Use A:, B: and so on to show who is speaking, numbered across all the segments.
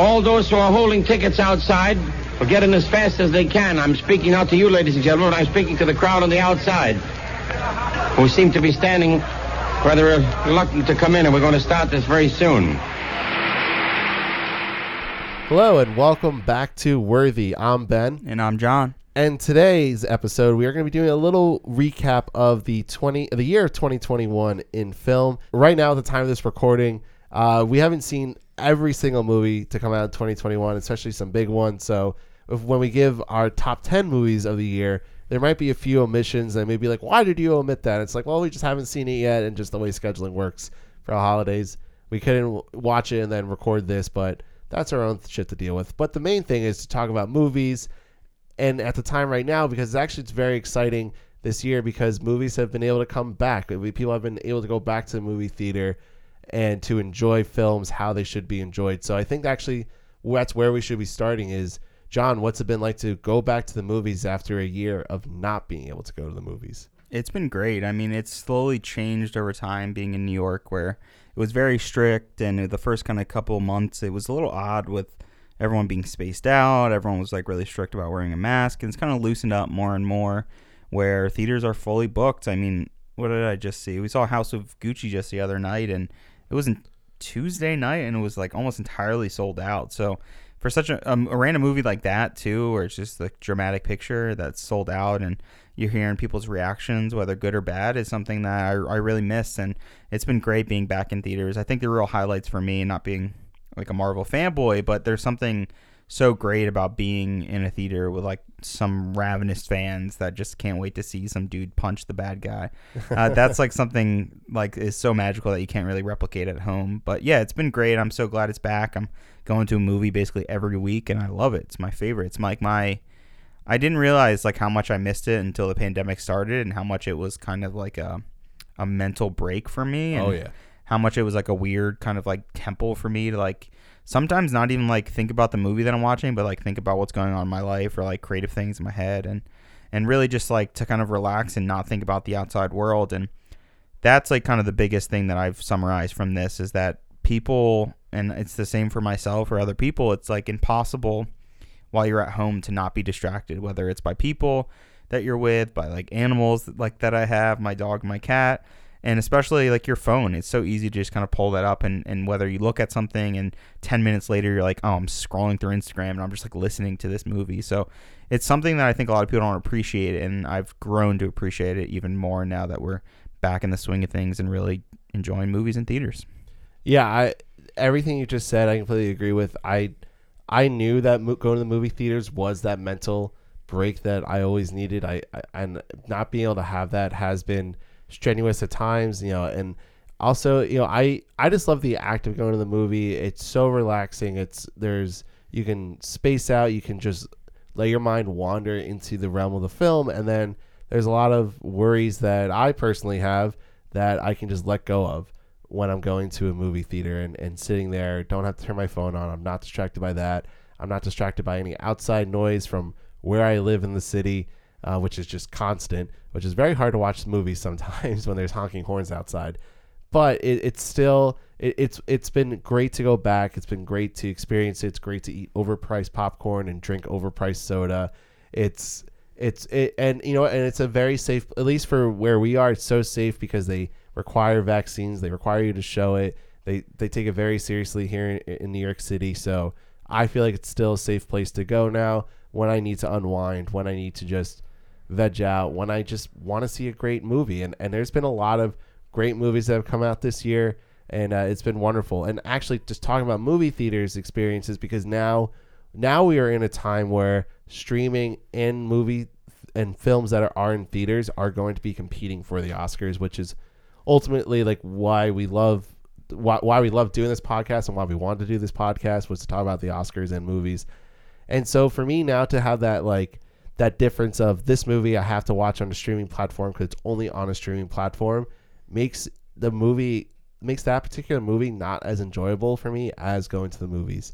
A: all those who are holding tickets outside will get in as fast as they can. I'm speaking out to you, ladies and gentlemen, I'm speaking to the crowd on the outside, who seem to be standing rather reluctant to come in, and we're going to start this very soon.
B: Hello and welcome back to Worthy. I'm Ben.
C: And I'm John.
B: And today's episode, we are going to be doing a little recap of the 20 the year 2021 in film. Right now, at the time of this recording, uh, we haven't seen every single movie to come out in 2021, especially some big ones. So if, when we give our top 10 movies of the year, there might be a few omissions and maybe like, why did you omit that? It's like, well, we just haven't seen it yet, and just the way scheduling works for holidays, we couldn't watch it and then record this, but that's our own shit to deal with. But the main thing is to talk about movies, and at the time right now, because actually it's very exciting this year because movies have been able to come back. People have been able to go back to the movie theater and to enjoy films how they should be enjoyed. So I think actually that's where we should be starting is John, what's it been like to go back to the movies after a year of not being able to go to the movies?
C: It's been great. I mean, it's slowly changed over time being in New York where it was very strict and the first kind of couple months it was a little odd with everyone being spaced out everyone was like really strict about wearing a mask and it's kind of loosened up more and more where theaters are fully booked i mean what did i just see we saw house of gucci just the other night and it was not tuesday night and it was like almost entirely sold out so for such a, um, a random movie like that too where it's just a dramatic picture that's sold out and you're hearing people's reactions, whether good or bad, is something that I, I really miss. And it's been great being back in theaters. I think the real highlights for me, not being like a Marvel fanboy, but there's something so great about being in a theater with like some ravenous fans that just can't wait to see some dude punch the bad guy. Uh, that's like something like is so magical that you can't really replicate at home. But yeah, it's been great. I'm so glad it's back. I'm going to a movie basically every week, and I love it. It's my favorite. It's like my I didn't realize like how much I missed it until the pandemic started and how much it was kind of like a a mental break for me. And
B: oh yeah.
C: How much it was like a weird kind of like temple for me to like sometimes not even like think about the movie that I'm watching, but like think about what's going on in my life or like creative things in my head and and really just like to kind of relax and not think about the outside world. And that's like kind of the biggest thing that I've summarized from this is that people and it's the same for myself or other people it's like impossible while you're at home to not be distracted, whether it's by people that you're with, by like animals like that I have, my dog, my cat, and especially like your phone. It's so easy to just kind of pull that up and, and whether you look at something and 10 minutes later you're like, oh, I'm scrolling through Instagram and I'm just like listening to this movie. So it's something that I think a lot of people don't appreciate, and I've grown to appreciate it even more now that we're back in the swing of things and really enjoying movies in theaters.
B: Yeah, I everything you just said, I completely agree with. I I knew that mo- going to the movie theaters was that mental break that I always needed. I, I and not being able to have that has been strenuous at times, you know, and also, you know, I I just love the act of going to the movie. It's so relaxing. It's there's you can space out, you can just let your mind wander into the realm of the film and then there's a lot of worries that I personally have that I can just let go of when I'm going to a movie theater and, and sitting there, don't have to turn my phone on. I'm not distracted by that. I'm not distracted by any outside noise from where I live in the city, uh, which is just constant, which is very hard to watch movies sometimes when there's honking horns outside. But it, it's still it, it's it's been great to go back. It's been great to experience it. It's great to eat overpriced popcorn and drink overpriced soda. It's it's it and you know and it's a very safe at least for where we are. It's so safe because they require vaccines. They require you to show it. They they take it very seriously here in, in New York City. So I feel like it's still a safe place to go now when I need to unwind, when I need to just veg out, when I just want to see a great movie. And and there's been a lot of great movies that have come out this year, and uh, it's been wonderful. And actually, just talking about movie theaters experiences because now now we are in a time where streaming and movie and films that are, are in theaters are going to be competing for the Oscars, which is ultimately like why we love why, why we love doing this podcast and why we wanted to do this podcast was to talk about the Oscars and movies. And so for me now to have that like that difference of this movie I have to watch on a streaming platform because it's only on a streaming platform makes the movie makes that particular movie not as enjoyable for me as going to the movies.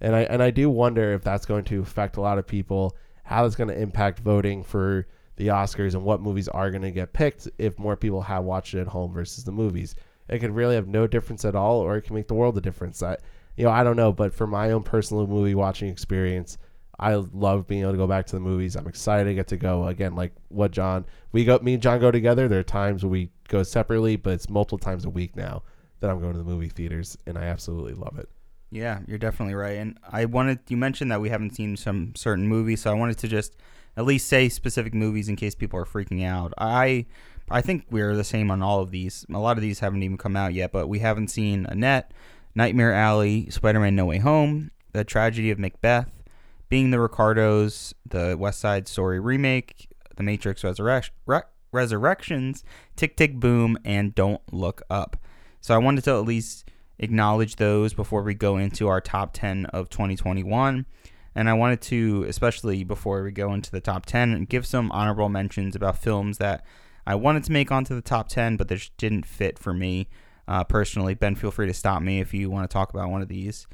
B: And I and I do wonder if that's going to affect a lot of people, how it's going to impact voting for the Oscars and what movies are going to get picked if more people have watched it at home versus the movies. It could really have no difference at all, or it can make the world a difference. I, you know, I don't know, but for my own personal movie watching experience, I love being able to go back to the movies. I'm excited to get to go again. Like what John, we go, me and John go together. There are times where we go separately, but it's multiple times a week now that I'm going to the movie theaters, and I absolutely love it.
C: Yeah, you're definitely right. And I wanted you mentioned that we haven't seen some certain movies, so I wanted to just at least say specific movies in case people are freaking out. I I think we're the same on all of these. A lot of these haven't even come out yet, but we haven't seen Annette, Nightmare Alley, Spider-Man No Way Home, The Tragedy of Macbeth, Being the Ricardos, the West Side Story remake, The Matrix Re- Resurrections, Tick Tick Boom, and Don't Look Up. So I wanted to at least acknowledge those before we go into our top 10 of 2021. And I wanted to, especially before we go into the top 10, give some honorable mentions about films that I wanted to make onto the top 10, but they just didn't fit for me uh, personally. Ben, feel free to stop me if you want to talk about one of these.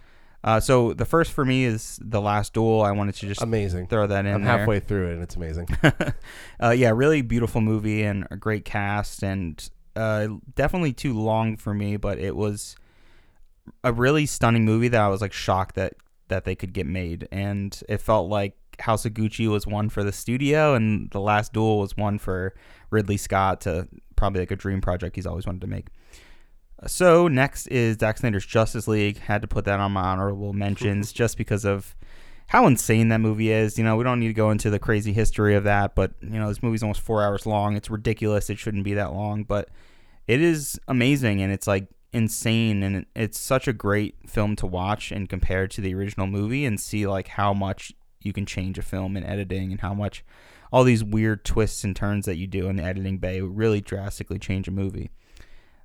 C: Uh, so the first for me is The Last Duel. I wanted to just
B: Amazing.
C: throw that in
B: I'm
C: there.
B: halfway through it, and it's amazing.
C: uh, yeah, really beautiful movie and a great cast, and uh, definitely too long for me, but it was a really stunning movie that I was like shocked that that they could get made, and it felt like House of Gucci was one for the studio, and The Last Duel was one for Ridley Scott to probably like a dream project he's always wanted to make. So next is Zack Snyder's Justice League. Had to put that on my honorable mentions just because of how insane that movie is. You know, we don't need to go into the crazy history of that, but you know, this movie's almost four hours long. It's ridiculous. It shouldn't be that long, but it is amazing and it's like insane and it's such a great film to watch and compare to the original movie and see like how much you can change a film in editing and how much all these weird twists and turns that you do in the editing bay really drastically change a movie.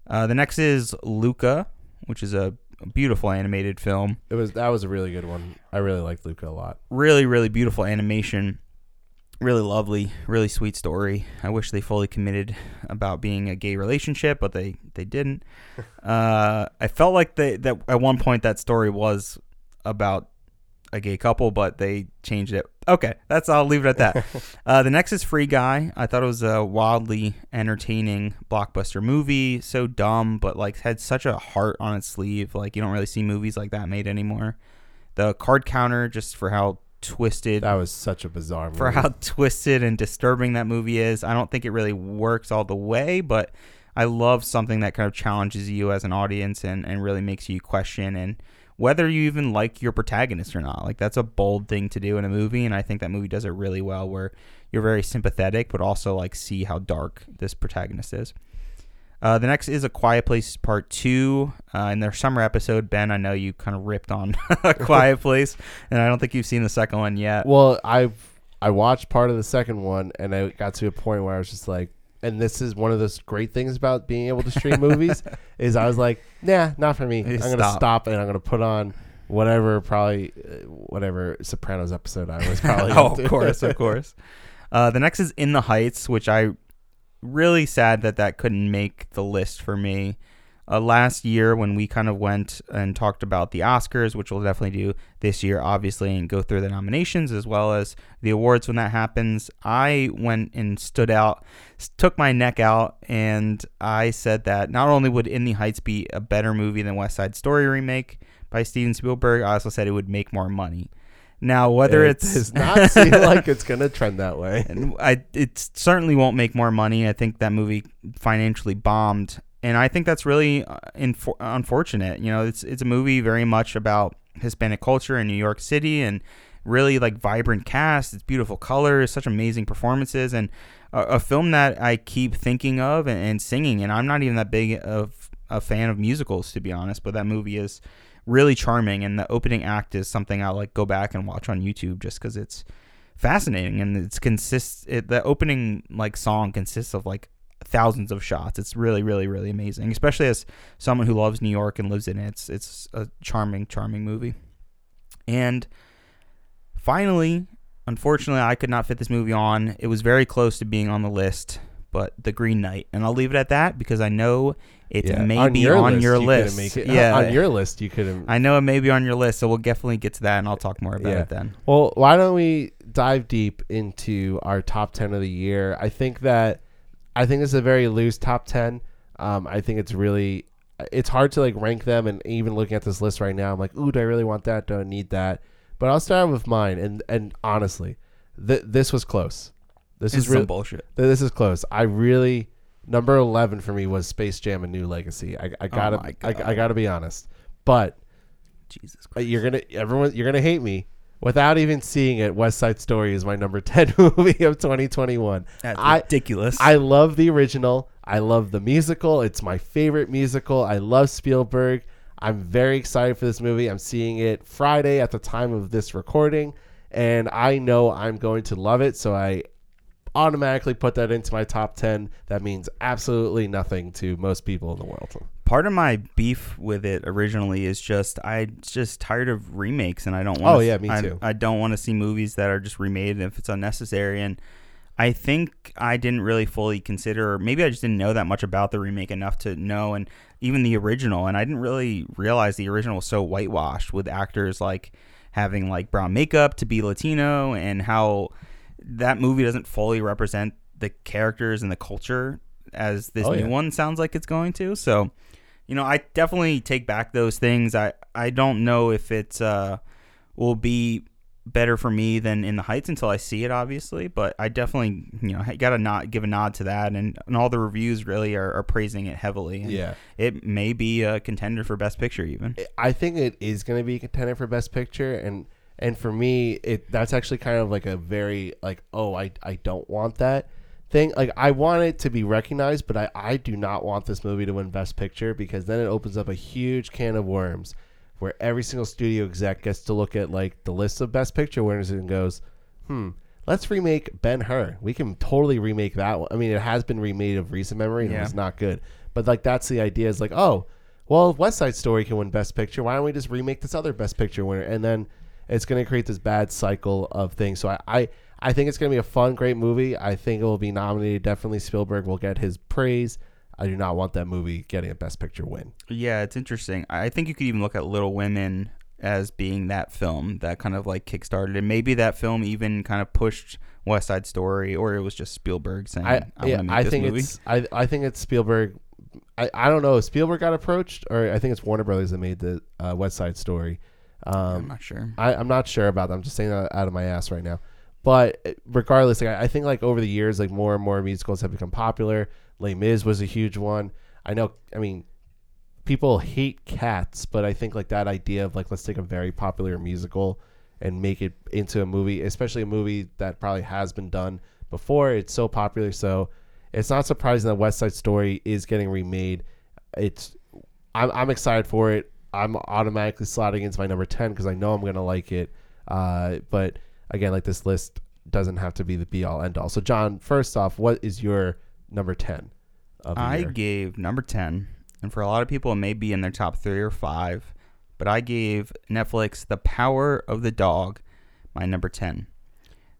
C: Uh, the next is Luca, which is a beautiful animated film.
B: It was that was a really good one. I really liked Luca a lot.
C: Really, really beautiful animation. Really lovely, really sweet story. I wish they fully committed about being a gay relationship, but they they didn't. uh, I felt like they that at one point that story was about a gay couple, but they changed it. Okay, that's I'll leave it at that. uh, the next is Free Guy. I thought it was a wildly entertaining blockbuster movie. So dumb, but like had such a heart on its sleeve. Like you don't really see movies like that made anymore. The card counter, just for how twisted
B: That was such a bizarre movie.
C: for how twisted and disturbing that movie is. I don't think it really works all the way, but I love something that kind of challenges you as an audience and, and really makes you question and whether you even like your protagonist or not. Like that's a bold thing to do in a movie, and I think that movie does it really well where you're very sympathetic but also like see how dark this protagonist is. Uh, the next is A Quiet Place Part 2. Uh, in their summer episode, Ben, I know you kind of ripped on A Quiet Place, and I don't think you've seen the second one yet.
B: Well, I I watched part of the second one, and I got to a point where I was just like, and this is one of those great things about being able to stream movies is I was like, nah, not for me. I'm gonna
C: stop.
B: stop and I'm gonna put on whatever probably uh, whatever Sopranos episode I was probably.
C: oh, of course, of course. Uh, the next is In the Heights, which I really sad that that couldn't make the list for me. Uh, last year, when we kind of went and talked about the Oscars, which we'll definitely do this year, obviously, and go through the nominations as well as the awards when that happens, I went and stood out, took my neck out, and I said that not only would In the Heights be a better movie than West Side Story remake by Steven Spielberg, I also said it would make more money. Now, whether
B: it
C: it's
B: does not seem like it's gonna trend that way.
C: and I it certainly won't make more money. I think that movie financially bombed, and I think that's really uh, infor- unfortunate. You know, it's it's a movie very much about Hispanic culture in New York City and really like vibrant cast. It's beautiful colors, such amazing performances, and a, a film that I keep thinking of and, and singing. And I'm not even that big of a fan of musicals to be honest, but that movie is really charming, and the opening act is something I'll like go back and watch on YouTube just because it's fascinating and it's consists it, the opening like song consists of like thousands of shots. It's really really really amazing especially as someone who loves new york and lives in it. It's it's a charming charming movie. And finally unfortunately i could not fit this movie on. It was very close to being on the list but the green knight. And i'll leave it at that because i know it
B: Yeah,
C: may be on your
B: you
C: list. yeah.
B: On your list you could have.
C: i know it may be on your list so we'll definitely get to that and i'll talk more about
B: Yeah.
C: it then.
B: Well, why don't we dive deep into our top 10 of the year? I think that I think it's a very loose top 10. Um, I think it's really it's hard to like rank them. And even looking at this list right now, I'm like, ooh, do I really want that? Do I need that? But I'll start with mine. And and honestly, th- this was close. This
C: It's
B: is real.
C: some bullshit.
B: This is close. I really number eleven for me was Space Jam: A New Legacy. I, I gotta
C: Oh
B: I, I gotta be honest, but
C: Jesus Christ.
B: you're gonna everyone you're gonna hate me without even seeing it. West Side Story is my number ten movie of 2021.
C: That's
B: I
C: ridiculous.
B: I love the original. I love the musical. It's my favorite musical. I love Spielberg. I'm very excited for this movie. I'm seeing it Friday at the time of this recording, and I know I'm going to love it. So I automatically put that into my top 10. That means absolutely nothing to most people in the world.
C: Part of my beef with it originally is just I just tired of remakes and I don't want.
B: Oh, yeah, me
C: I,
B: too.
C: I don't want to see movies that are just remade if it's unnecessary and. I think I didn't really fully consider, or maybe I just didn't know that much about the remake enough to know, and even the original. And I didn't really realize the original was so whitewashed with actors like having like brown makeup to be Latino, and how that movie doesn't fully represent the characters and the culture as this
B: Oh,
C: new
B: yeah.
C: one sounds like it's going to. So, you know, I definitely take back those things. I I don't know if it's uh will be better for me than in the heights until I see it, obviously. But I definitely, you know, got to not give a nod to that, and, and all the reviews really are, are praising it heavily.
B: Yeah.
C: it may be a contender for best picture even.
B: I think it is going to be a contender for best picture and and for me it that's actually kind of like a very like oh I I don't want that thing like I want it to be recognized but I I do not want this movie to win best picture because then it opens up a huge can of worms where every single studio exec gets to look at like the list of best picture winners and goes hmm let's remake Ben Hur we can totally remake that one I mean it has been remade of recent memory and
C: Yeah.
B: it was not good but like that's the idea is like oh well, West Side Story can win Best Picture, why don't we just remake this other Best Picture winner? And then it's going to create this bad cycle of things. So I, I, I think it's going to be a fun, great movie. I think it will be nominated. Definitely Spielberg will get his praise. I do not want that movie getting a Best Picture win.
C: Yeah, it's interesting. I think you could even look at Little Women as being that film that kind of like kickstarted it. Maybe that film even kind of pushed West Side Story, or it was just Spielberg saying,
B: I,
C: "I,
B: yeah,
C: want to make
B: I think
C: movie."
B: it's, I, I think it's Spielberg. I, I don't know if Spielberg got approached, or I think it's Warner Brothers that made the uh, West Side Story. Um,
C: I'm not sure.
B: I, I'm not sure about that. I'm just saying that out of my ass right now. But uh, regardless, like, I I think like over the years, like more and more musicals have become popular. Les Mis was a huge one. I know. I mean, people hate Cats, but I think like that idea of like let's take a very popular musical and make it into a movie, especially a movie that probably has been done before. It's so popular, so it's not surprising that West Side Story is getting remade. It's I'm I'm excited for it. I'm automatically slotting into my number ten because I know I'm gonna like it. Uh, but again, like this list doesn't have to be the be all end all. So, John, first off, what is your number ten? Of the
C: I
B: year?
C: gave number 10, and for a lot of people, it may be in their top three or five, but I gave Netflix The Power of the Dog my number 10,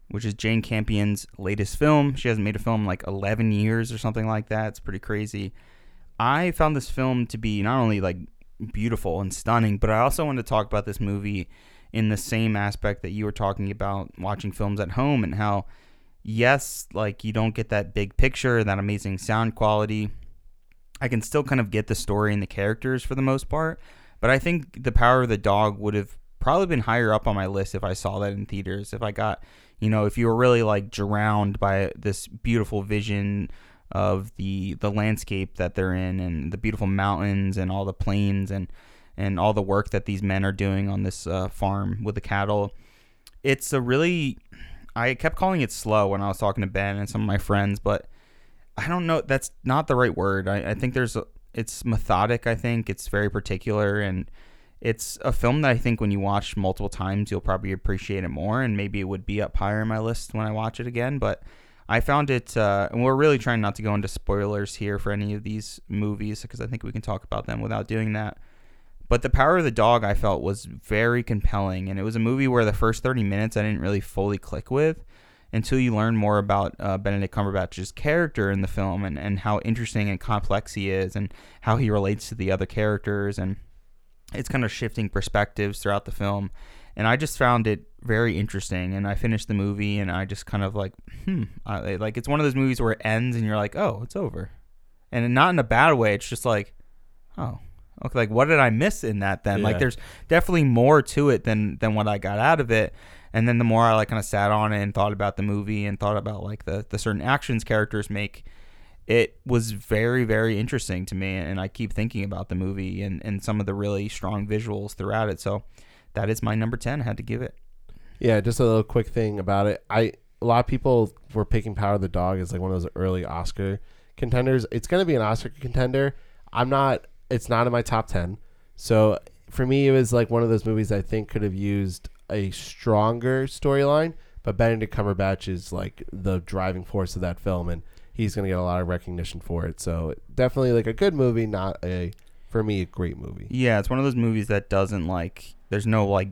C: which is Jane Campion's latest film. She hasn't made a film in like 11 years or something like that. It's pretty crazy. I found this film to be not only like beautiful and stunning, but I also wanted to talk about this movie in the same aspect that you were talking about watching films at home and how yes, like you don't get that big picture, that amazing sound quality. I can still kind of get the story and the characters for the most part, but I think The Power of the Dog would have probably been higher up on my list if I saw that in theaters. If I got, you know, if you were really like drowned by this beautiful vision of the the landscape that they're in and the beautiful mountains and all the plains and and all the work that these men are doing on this uh, farm with the cattle. It's a really I kept calling it slow when I was talking to Ben and some of my friends, but I don't know. That's not the right word. I, I think there's a, it's methodic. I think it's very particular, and it's a film that I think when you watch multiple times, you'll probably appreciate it more, and maybe it would be up higher in my list when I watch it again. But I found it, uh, and we're really trying not to go into spoilers here for any of these movies because I think we can talk about them without doing that. But The Power of the Dog, I felt, was very compelling. And it was a movie where the first 30 minutes I didn't really fully click with until you learn more about uh, Benedict Cumberbatch's character in the film and, and how interesting and complex he is and how he relates to the other characters. And it's kind of shifting perspectives throughout the film. And I just found it very interesting. And I finished the movie and I just kind of like, hmm. I, like, it's one of those movies where it ends and you're like, oh, it's over. And not in a bad way. It's just like, oh, Okay, like what did I miss in that then? Like there's definitely more to it than than what I got out of it. And then the more I like kind of sat on it and thought about the movie and thought about like the the certain actions characters make, it was very very interesting to me. And I keep thinking about the movie and and some of the really strong visuals throughout it. So that is my number ten. I had to give it.
B: Yeah, just a little quick thing about it. I a lot of people were picking Power of the Dog as like one of those early Oscar contenders. It's going to be an Oscar contender. I'm not. It's not in my top ten. So for me, it was like one of those movies I think could have used a stronger storyline. But Benedict Cumberbatch is like the driving force of that film, and he's going to get a lot of recognition for it. So definitely like a good movie, not a for me a great movie.
C: Yeah, it's one of those movies that doesn't like. There's no like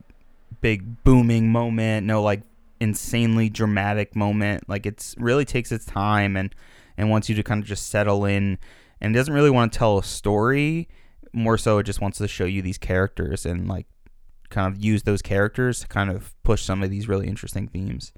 C: big booming moment, no like insanely dramatic moment. Like it's really takes its time and and wants you to kind of just settle in, and it doesn't really want to tell a story. More so, it just wants to show you these characters and like kind of use those characters to kind of push some of these really interesting themes.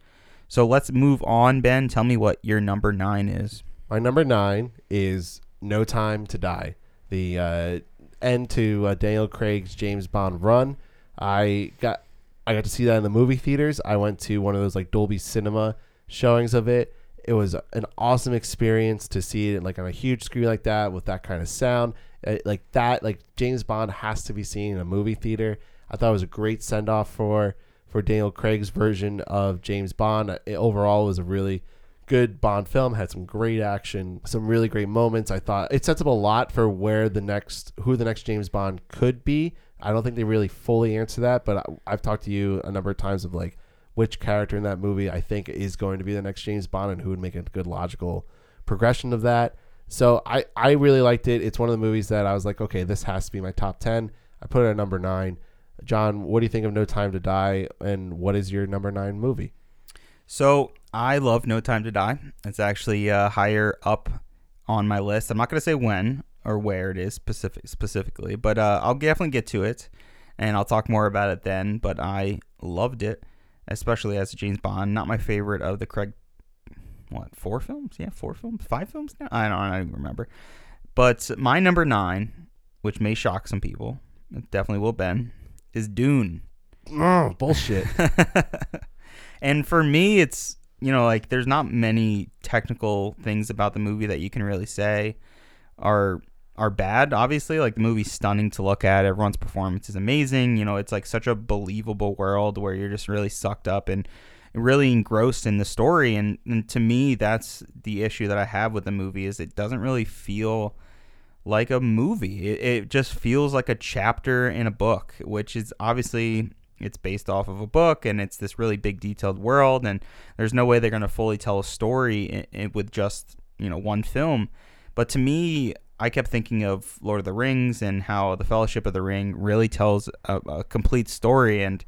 C: So let's move on, Ben. Tell me what your number nine is.
B: My number nine is No Time to Die, the uh, end to uh, Daniel Craig's James Bond run. I got I got to see that in the movie theaters. I went to one of those like Dolby Cinema showings of it. It was an awesome experience to see it like on a huge screen like that with that kind of sound. Uh, like that, like James Bond has to be seen in a movie theater. I thought it was a great send off for for Daniel Craig's version of James Bond. It, overall, it was a really good Bond film. Had some great action, some really great moments. I thought it sets up a lot for where the next, who the next James Bond could be. I don't think they really fully answer that, but I, I've talked to you a number of times of like which character in that movie I think is going to be the next James Bond and who would make a good logical progression of that. So I, I really liked it. It's one of the movies that I was like, okay, this has to be my top 10. I put it at number nine. John, what do you think of No Time to Die? And what is your number nine movie?
C: So I love No Time to Die. It's actually uh, higher up on my list. I'm not going to say when or where it is specific specifically, but uh, I'll definitely get to it, and I'll talk more about it then. But I loved it, especially as a James Bond. Not my favorite of the Craig. What four films? Yeah, four films, five films now. I don't, I don't even remember. But my number nine, which may shock some people, it definitely will Ben, is Dune.
B: Oh, bullshit.
C: and for me, it's you know like there's not many technical things about the movie that you can really say are are bad. Obviously, like the movie's stunning to look at. Everyone's performance is amazing. You know, it's like such a believable world where you're just really sucked up and really engrossed in the story. And, and to me, that's the issue that I have with the movie is it doesn't really feel like a movie. It, it just feels like a chapter in a book, which is obviously it's based off of a book and it's this really big detailed world and there's no way they're going to fully tell a story i i with just you know one film but to me i kept thinking of lord of the rings and how the fellowship of the ring really tells a, a complete story and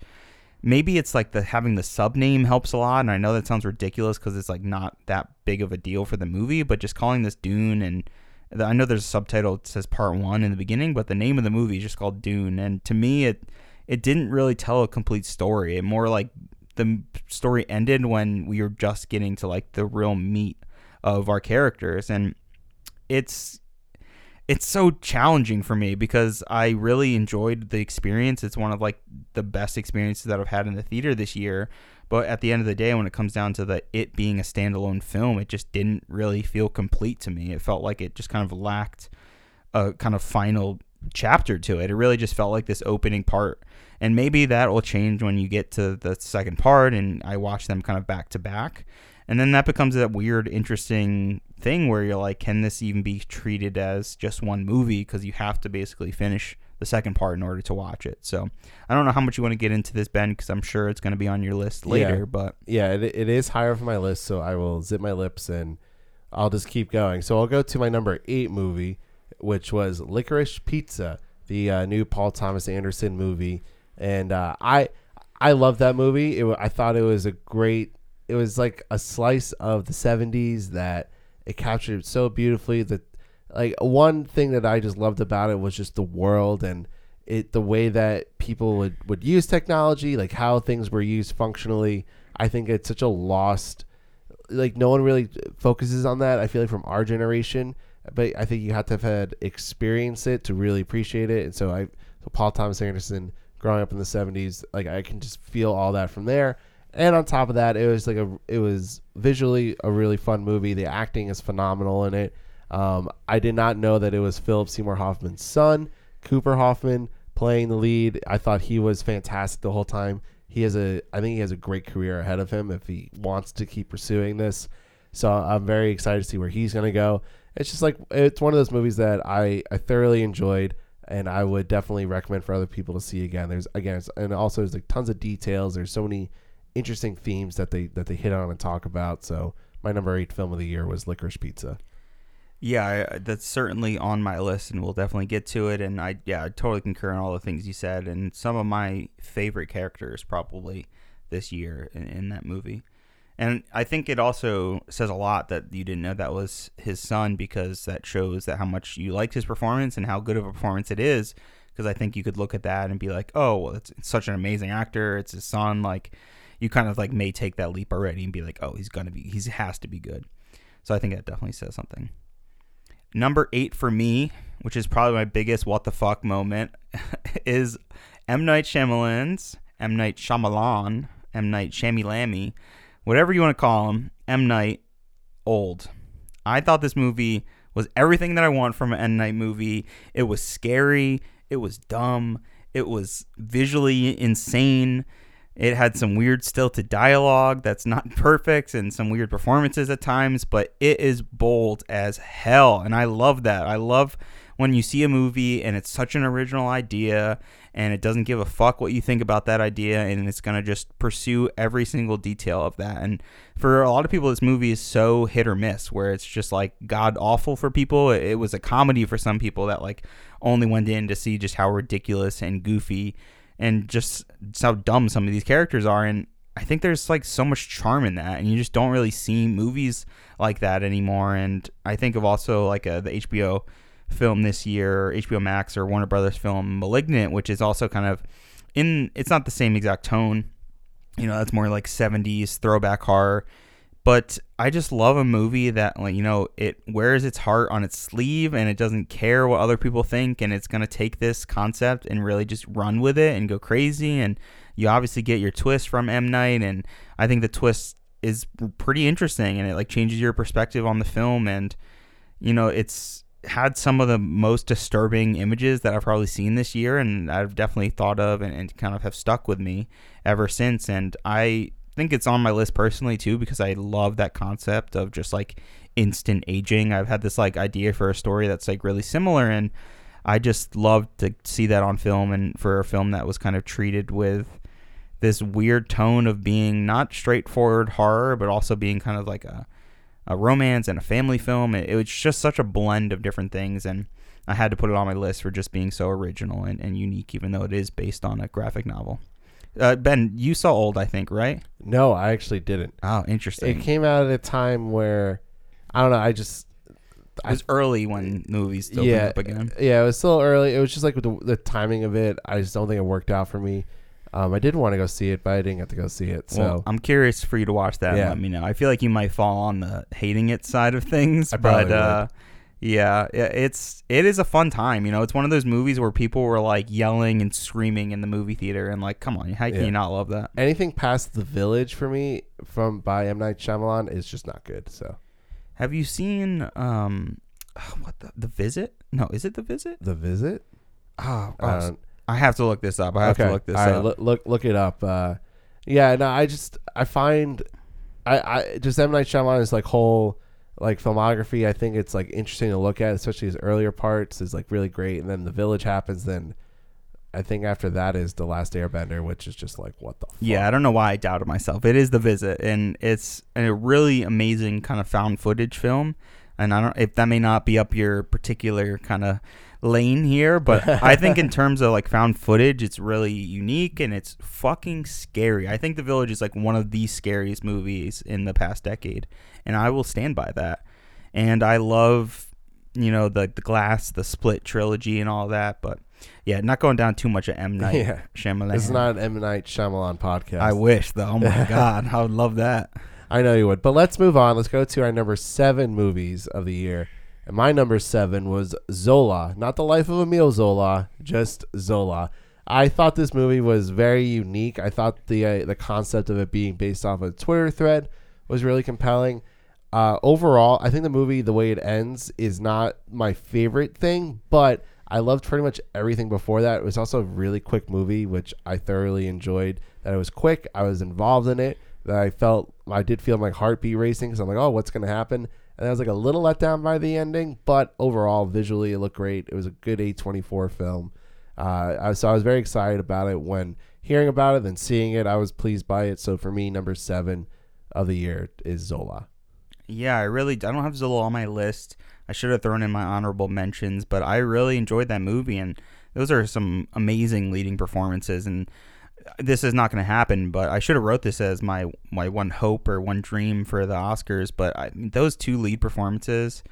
C: maybe it's like the having the sub name helps a lot and i know that sounds ridiculous because it's like not that big of a deal for the movie but just calling this dune and the- i know there's a subtitle that says part one in the beginning but the name of the movie is just called dune and to me it it didn't really tell a complete story. It more like the story ended when we were just getting to like the real meat of our characters and it's it's so challenging for me because I really enjoyed the experience. It's one of like the best experiences that I've had in the theater this year. But at the end of the day, when it comes down to the it being a standalone film, it just didn't really feel complete to me. It felt like it just kind of lacked a kind of final chapter to it. It really just felt like this opening part. And maybe that will change when you get to the second part and I watch them kind of back to back. And then that becomes that weird, interesting thing where you're like, can this even be treated as just one movie? Because you have to basically finish the second part in order to watch it. So I don't know how much you want to get into this, Ben, because I'm sure it's going to be on your list later.
B: Yeah.
C: But
B: yeah, it, it is higher for my list, so I will zip my lips and I'll just keep going. So I'll go to my number eight movie, which was Licorice Pizza, the uh, new Paul Thomas Anderson movie, and uh, I I love that movie. It, I thought it was a great. It was like a slice of the '70s that it captured so beautifully. That like one thing that I just loved about it was just the world and it the way that people would would use technology, like how things were used functionally. I think it's such a lost like no one really focuses on that. I feel like from our generation, but I think you have to have had experience it to really appreciate it. And so I, so Paul Thomas Anderson, growing up in the '70s, like I can just feel all that from there. And on top of that, it was like a, it was visually a really fun movie. The acting is phenomenal in it. Um, I did not know that it was Philip Seymour Hoffman's son, Cooper Hoffman, playing the lead. I thought he was fantastic the whole time. He has a, I think he has a great career ahead of him if he wants to keep pursuing this. So I'm very excited to see where he's going to go. It's just like it's one of those movies that I, I thoroughly enjoyed and I would definitely recommend for other people to see again. There's again, and also there's like tons of details. There's so many interesting themes that they that they hit on and talk about. So my number eight film of the year was Licorice Pizza.
C: Yeah, I, uh, that's certainly on my list, and we'll definitely get to it. And I, yeah, I totally concur on all the things you said. And some of my favorite characters probably this year in, in that movie. And I think it also says a lot that you didn't know that was his son because that shows that how much you liked his performance and how good of a performance it is. Because I think you could look at that and be like, oh, well, it's, it's such an amazing actor. It's his son. Like, you kind of like may take that leap already and be like, oh, he's gonna be, he has to be good. So I think that definitely says something. Number eight for me, which is probably my biggest what the fuck moment, is M Night Shyamalan's M Night Shyamalan, M Night Shammy whatever you want to call him, M Night old. I thought this movie was everything that I want from an M Night movie. It was scary. It was dumb. It was visually insane. It had some weird stilted dialogue that's not perfect and some weird performances at times, but it is bold as hell. And I love that. I love when you see a movie and it's such an original idea and it doesn't give a fuck what you think about that idea and it's going to just pursue every single detail of that and for a lot of people this movie is so hit or miss where it's just like god awful for people it was a comedy for some people that like only went in to see just how ridiculous and goofy and just how dumb some of these characters are and I think there's like so much charm in that, and you just don't really see movies like that anymore. And I think of also like a, the HBO film this year, HBO Max or Warner Brothers film *Malignant*, which is also kind of in. It's not the same exact tone. You know, that's more like '70s throwback horror. But I just love a movie that, like, you know, it wears its heart on its sleeve and it doesn't care what other people think, and it's gonna take this concept and really just run with it and go crazy. And you obviously get your twist from M Night, and I think the twist is pretty interesting and it like changes your perspective on the film and you know it's had some of the most disturbing images that I've probably seen this year, and I've definitely thought of and, and, kind of have stuck with me ever since. And I think it's on my list personally too because I love that concept of just like instant aging. I've had this like idea for a story that's like really similar, and I just love to see that on film and for a film that was kind of treated with this weird tone of being not straightforward horror, but also being kind of like a a romance and a family film. It, it, was just such a blend of different things, and I had to put it on my list for just being so original and, and unique, even though it is based on a graphic novel. Uh, ben, you saw Old, I think, right?
B: No, I actually didn't.
C: Oh, interesting.
B: It came out at a time where I don't know. I just
C: it was I, early when movies still yeah, up again.
B: Yeah, it was still early. It was just like the, the timing of it. I just don't think it worked out for me. Um, I did want to go see it, but I didn't get to go see it. So
C: well, I'm curious for you to watch that. Yeah. let me know. I feel like you might fall on the hating it side of things, but uh, yeah, it's it is a fun time. You know, it's one of those movies where people were like yelling and screaming in the movie theater, and like, come on, how can yeah. you not love that?
B: Anything past The Village for me from by M Night Shyamalan is just not good. So,
C: have you seen um, what the the Visit? No, is it the Visit?
B: The Visit.
C: Oh, oh I have to look this up. I have okay. to look this
B: All right,
C: up.
B: Look, look look it up. Uh, yeah, no, I just I find I I just M Night Shyamalan is like whole like filmography. I think it's like interesting to look at, especially his earlier parts is like really great, and then the Village happens. Then I think after that is the Last Airbender, which is just like what the. Fuck?
C: Yeah, I don't know why I doubted myself. It is the Visit, and it's a really amazing kind of found footage film. And I don't if that may not be up your particular kind of lane here, but I think in terms of like found footage, it's really unique and it's fucking scary. I think The Village is like one of the scariest movies in the past decade, and I will stand by that. And I love, you know, the the Glass, the Split trilogy, and all that, but. Yeah, not going down too much of M Night yeah. Shyamalan.
B: It's not an M Night Shyamalan podcast.
C: I wish though. Oh my god, I would love that.
B: I know you would. But let's move on. Let's go to our number seven movies of the year And my number seven was Zola, not the life of Emile Zola, just Zola. I thought this movie was very unique. I thought the uh, the concept of it being based off a Twitter thread was really compelling. Uh, overall, I think the movie, the way it ends, is not my favorite thing, but I loved pretty much everything before that. It was also a really quick movie, which I thoroughly enjoyed. That it was quick, I was involved in it. That I felt I did feel my heartbeat racing because I'm like, oh, what's gonna happen? And I was like a little let down by the ending, but overall, visually, it looked great. It was a good A24 film. Uh, so I was very excited about it when hearing about it, then seeing it. I was pleased by it. So for me, number seven of the year is Zola.
C: Yeah, I really I don't have Zola on my list. I should have thrown in my honorable mentions, but I really enjoyed that movie, and those are some amazing leading performances. And this is not going to happen, but I should have wrote this as my my one hope or one dream for the Oscars. But I, those two lead performances,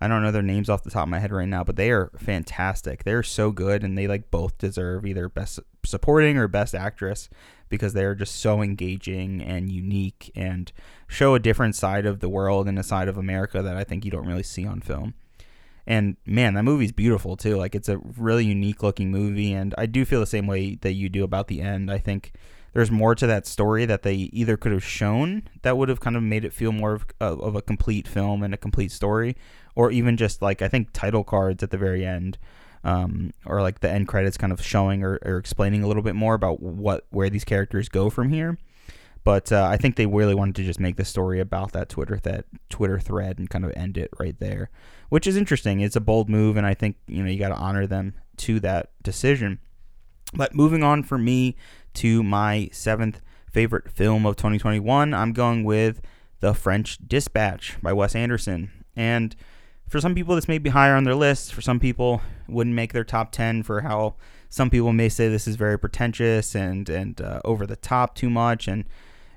C: I don't know their names off the top of my head right now, but they are fantastic. They're so good, and they like both deserve either best supporting or best actress because they are just so engaging and unique and show a different side of the world and a side of America that I think you don't really see on film. And man, that movie's beautiful too. Like it's a really unique looking movie, and I do feel the same way that you do about the end. I think there's more to that story that they either could have shown that would have kind of made it feel more of, of a complete film and a complete story, or even just like I think title cards at the very end um, or like the end credits kind of showing or, or, explaining a little bit more about what where these characters go from here. But uh, I think they really wanted to just make the story about that Twitter that Twitter thread and kind of end it right there, which is interesting. It's a bold move, and I think you know you got to honor them to that decision. But moving on for me to my seventh favorite film of 2021, I'm going with The French Dispatch by Wes Anderson, and for some people this may be higher on their list for some people wouldn't make their top 10 for how some people may say this is very pretentious and and uh, over the top too much and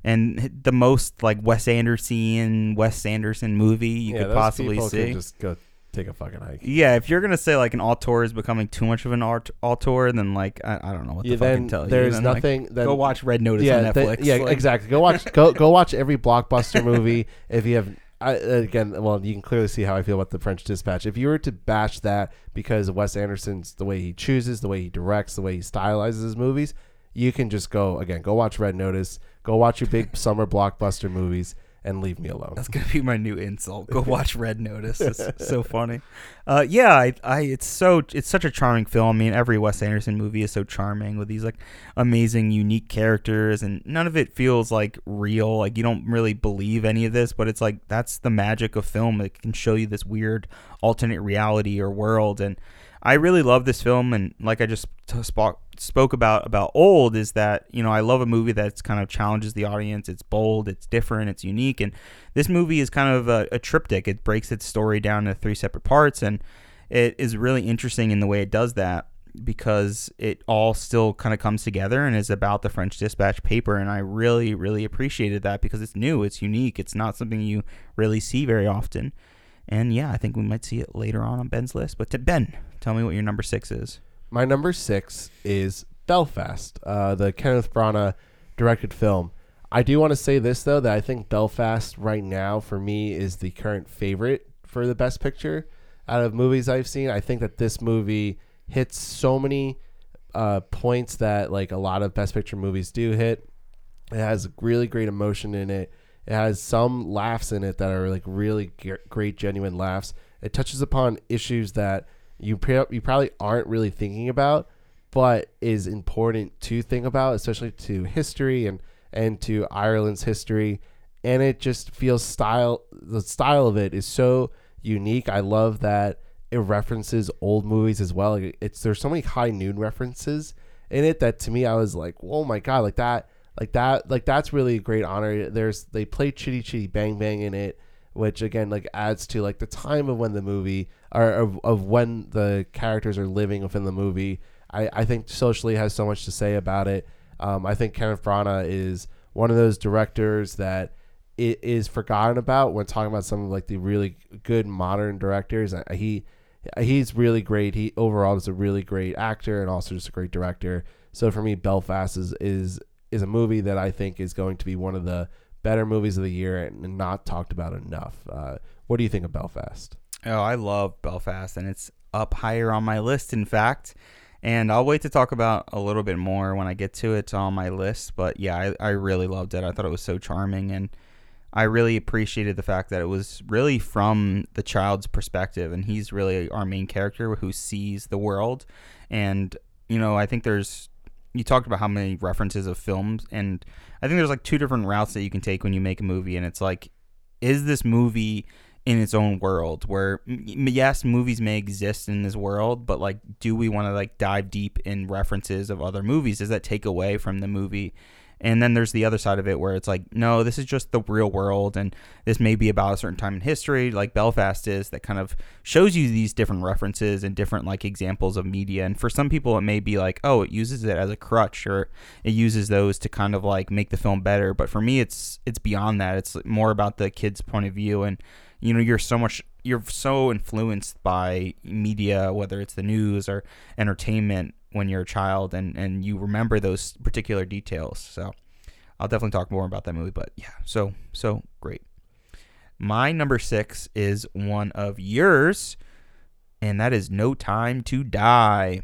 C: and the most like Wes Anderson Wes Anderson movie you yeah, could possibly see.
B: just go take a fucking hike.
C: Yeah, if you're gonna say like an auteur is becoming too much of an art auteur, then like I, I don't know what the fuck tell
B: you. There's
C: then,
B: nothing.
C: Like, then, go watch Red Notice yeah, on Netflix.
B: Yeah,
C: like.
B: exactly. Go watch go go watch every blockbuster movie if you have I, again, well, you can clearly see how I feel about the French Dispatch. If you were to bash that because of Wes Anderson's the way he chooses, the way he directs, the way he stylizes his movies, you can just go again. Go watch Red Notice. Go watch your big summer blockbuster movies and leave me alone.
C: That's gonna be my new insult. Go watch Red Notice. It's so funny. Uh, yeah, I, I, it's so, it's such a charming film. I mean, every Wes Anderson movie is so charming with these like amazing, unique characters, and none of it feels like real. Like you don't really believe any of this, but it's like that's the magic of film. It can show you this weird alternate reality or world, and I really love this film, and like I just t- spoke spoke about about old is that you know I love a movie that's kind of challenges the audience. It's bold, it's different, it's unique, and this movie is kind of a, a triptych. It breaks its story down into three separate parts, and it is really interesting in the way it does that because it all still kind of comes together and is about the French Dispatch paper. And I really, really appreciated that because it's new, it's unique, it's not something you really see very often. And yeah, I think we might see it later on on Ben's list. But to Ben, tell me what your number six is.
B: My number six is Belfast, uh, the Kenneth Branagh directed film. I do want to say this though that I think Belfast right now for me is the current favorite for the best picture out of movies I've seen. I think that this movie hits so many uh, points that like a lot of best picture movies do hit. It has really great emotion in it. It has some laughs in it that are like really great, genuine laughs. It touches upon issues that you pre- you probably aren't really thinking about, but is important to think about, especially to history and and to Ireland's history. And it just feels style. The style of it is so unique. I love that it references old movies as well. It's there's so many high noon references in it that to me I was like, oh my god, like that like that like that's really a great honor. There's they play chitty chitty bang bang in it which again like adds to like the time of when the movie or of, of when the characters are living within the movie. I i think socially has so much to say about it. Um, i think kenneth branagh is one of those directors that it is forgotten about when talking about some of like the really good modern directors. He he's really great. He overall is a really great actor and also just a great director. So for me belfast is is is a movie that I think is going to be one of the better movies of the year and not talked about enough. Uh, what do you think of Belfast?
C: Oh, I love Belfast, and it's up higher on my list, in fact. And I'll wait to talk about a little bit more when I get to it on my list. But yeah, I, I really loved it. I thought it was so charming, and I really appreciated the fact that it was really from the child's perspective, and he's really our main character who sees the world. And you know, I think there's you talked about how many references of films, and I think there's like two different routes that you can take when you make a movie, and it's like, is this movie in its own world where yes movies may exist in this world but like do we want to like dive deep in references of other movies? Does that take away from the movie and then there's the other side of it where it's like no this is just the real world and this may be about a certain time in history like belfast is that kind of shows you these different references and different like examples of media. And for some people it may be like oh it uses it as a crutch or it uses those to kind of like make the film better. But for me it's it's beyond that. It's more about the kid's point of view. And you know you're so much you're so influenced by media whether it's the news or entertainment when you're a child and and you remember those particular details. So i'll definitely talk more about that movie but yeah so so great. My number six is one of yours and that is no time to die.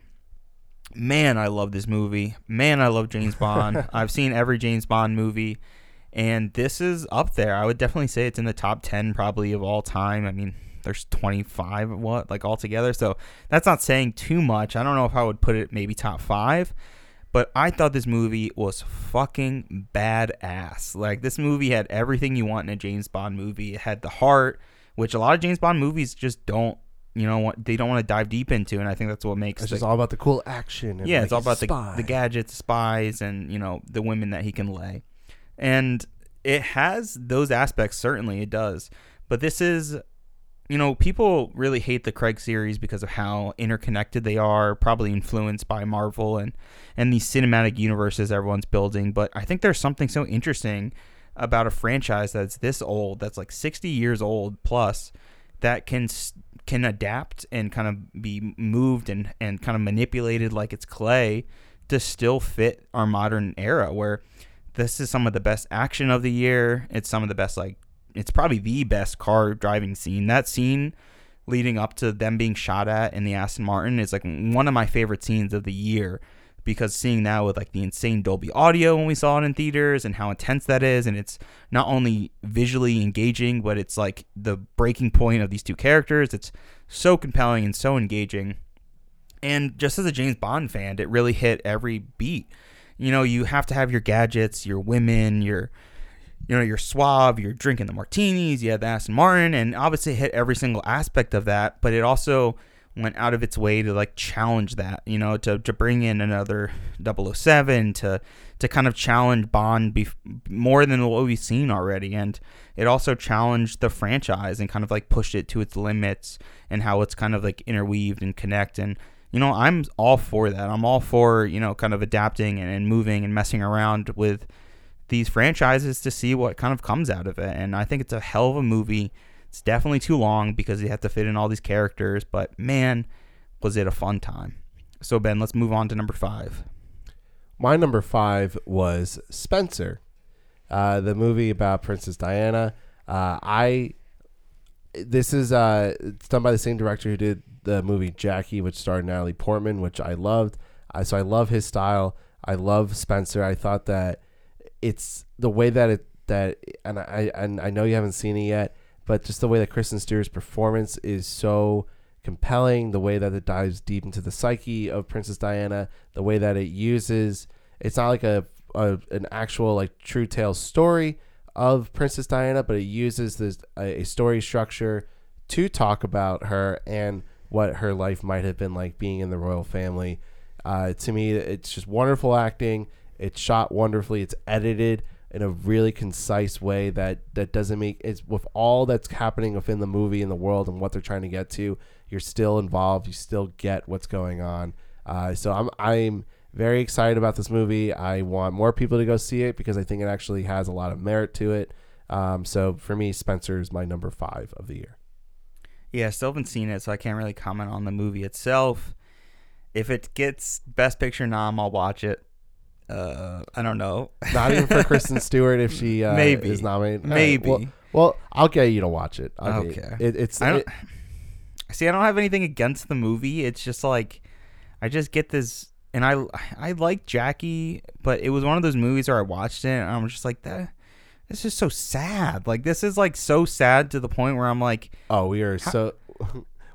C: Man i love this movie. Man i love james bond. I've seen every james bond movie and this is up there. I would definitely say it's in the top 10 probably of all time. I mean, there's 25 what like altogether. So that's not saying too much. I don't know if I would put it maybe top 5, but I thought this movie was fucking badass. Like this movie had everything you want in a James Bond movie. It had the heart, which a lot of James Bond movies just don't you know what they don't want to dive deep into and i think that's what makes
B: It's
C: the,
B: just all about the cool action. And
C: yeah
B: like
C: it's all about the, the gadgets spies and you know the women that he can lay and it has those aspects certainly it does but this is you know people really hate the craig series because of how interconnected they are probably influenced by marvel and and these cinematic universes everyone's building but i think there's something so interesting about a franchise that's this old that's like 60 years old plus that can can adapt and kind of be moved and and kind of manipulated like it's clay to still fit our modern era where this is some of the best action of the year. It's some of the best like it's probably the best car driving scene. That scene leading up to them being shot at in the Aston Martin is like one of my favorite scenes of the year because seeing that with like the insane Dolby audio when we saw it in theaters and how intense that is and it's not only visually engaging but it's like the breaking point of these two characters. It's so compelling and so engaging. And just as a James Bond fan, it really hit every beat you know, you have to have your gadgets, your women, your you know, you're suave, you're drinking the martinis, you have the Aston Martin, and obviously hit every single aspect of that, but it also went out of its way to like challenge that, you know, to, to bring in another 007 to to kind of challenge Bond bef- more than what we've seen already, and it also challenged the franchise and kind of like pushed it to its limits and how it's kind of like interweaved and connect and you know, I'm all for that. I'm all for, you know, kind of adapting and, and moving and messing around with these franchises to see what kind of comes out of it. And I think it's a hell of a movie. It's definitely too long because you have to fit in all these characters, but man, was it a fun time. So, Ben, let's move on to number five.
B: My number five was Spencer, uh, the movie about Princess Diana. Uh, I this is uh, it's done by the same director who did the movie Jackie, which starred Natalie Portman, which I loved. I so I love his style. I love Spencer. I thought that it's the way that it that and I and I know you haven't seen it yet, but just the way that Kristen Stewart's performance is so compelling. The way that it dives deep into the psyche of Princess Diana. The way that it uses it's not like a, a an actual like true tale story of Princess Diana, but it uses this a, a story structure to talk about her and what her life might have been like being in the royal family. Uh, to me, it's just wonderful acting. It's shot wonderfully. It's edited in a really concise way that that doesn't make it's with all that's happening within the movie and the world and what they're trying to get to. You're still involved. You still get what's going on. Uh, so I'm I'm very excited about this movie. I want more people to go see it because I think it actually has a lot of merit to it. Um, so for me, Spencer is my number five of the year.
C: Yeah, I still haven't seen it, so I can't really comment on the movie itself. If it gets Best Picture nom, I'll watch it. Uh, I don't know.
B: Not even for Kristen Stewart if she uh,
C: Maybe.
B: is nominated. All right,
C: Maybe.
B: well, well, I'll get you to watch it. I'll
C: Okay.
B: It, it's
C: I don't.
B: it-
C: see, I don't have anything against the movie. It's just like I just get this, and I I like Jackie, but it was one of those movies where I watched it and I'm just like that. This is so sad. Like this is like so sad to the point where I'm like,
B: Oh, we are so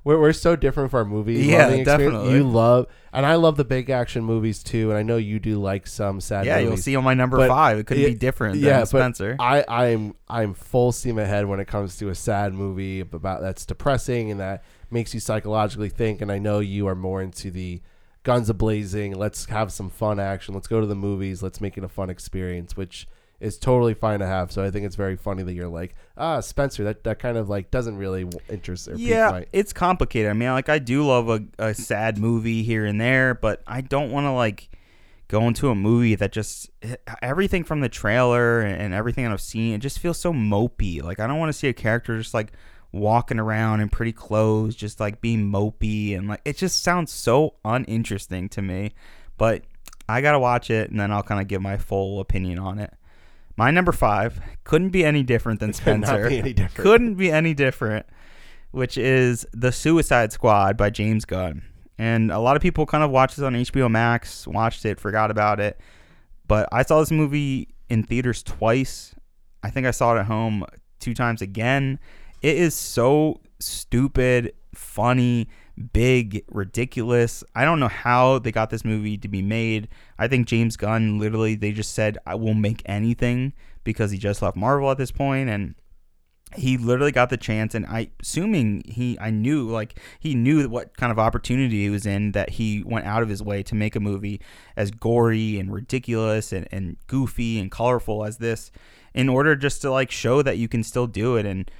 B: we're, we're so different for our movie.
C: Yeah,
B: loving experience.
C: definitely.
B: You love, and I love the big action movies too. And I know you do like some sad.
C: yeah, you'll see on my number five. It could
B: it-
C: be different
B: yeah,
C: than Spencer.
B: I, I'm I'm full steam ahead when it comes to a sad movie about that's depressing and that makes you psychologically think. And I know you are more into the guns a blazing. Let's have some fun action. Let's go to the movies. Let's make it a fun experience, which is totally fine to have. So I think it's very funny that you're like, ah, Spencer. That that kind of like doesn't really interest or
C: yeah,
B: my-
C: it's complicated. I mean, like I do love a, a sad movie here and there, but I don't want to like go into a movie that just everything from the trailer and everything that I've seen, it just feels so mopey. Like I don't want to see a character just like walking around in pretty clothes, just like being mopey and like it just sounds so uninteresting to me. But I gotta watch it and then I'll kind of give my full opinion on it. My number five couldn't be any different than
B: Could
C: Spencer.
B: be any different.
C: Couldn't be any different, which is The Suicide Squad by James Gunn. And a lot of people kind of watched this on HBO Max, watched it, forgot about it. But I saw this movie in theaters twice. I think I saw it at home two times again. It is so stupid, funny, big, ridiculous. I don't know how they got this movie to be made. I think James Gunn literally they just said I will make anything because he just left Marvel at this point and he literally got the chance and I assuming he I knew like he knew what kind of opportunity he was in that he went out of his way to make a movie as gory and ridiculous and, and goofy and colorful as this in order just to like show that you can still do it and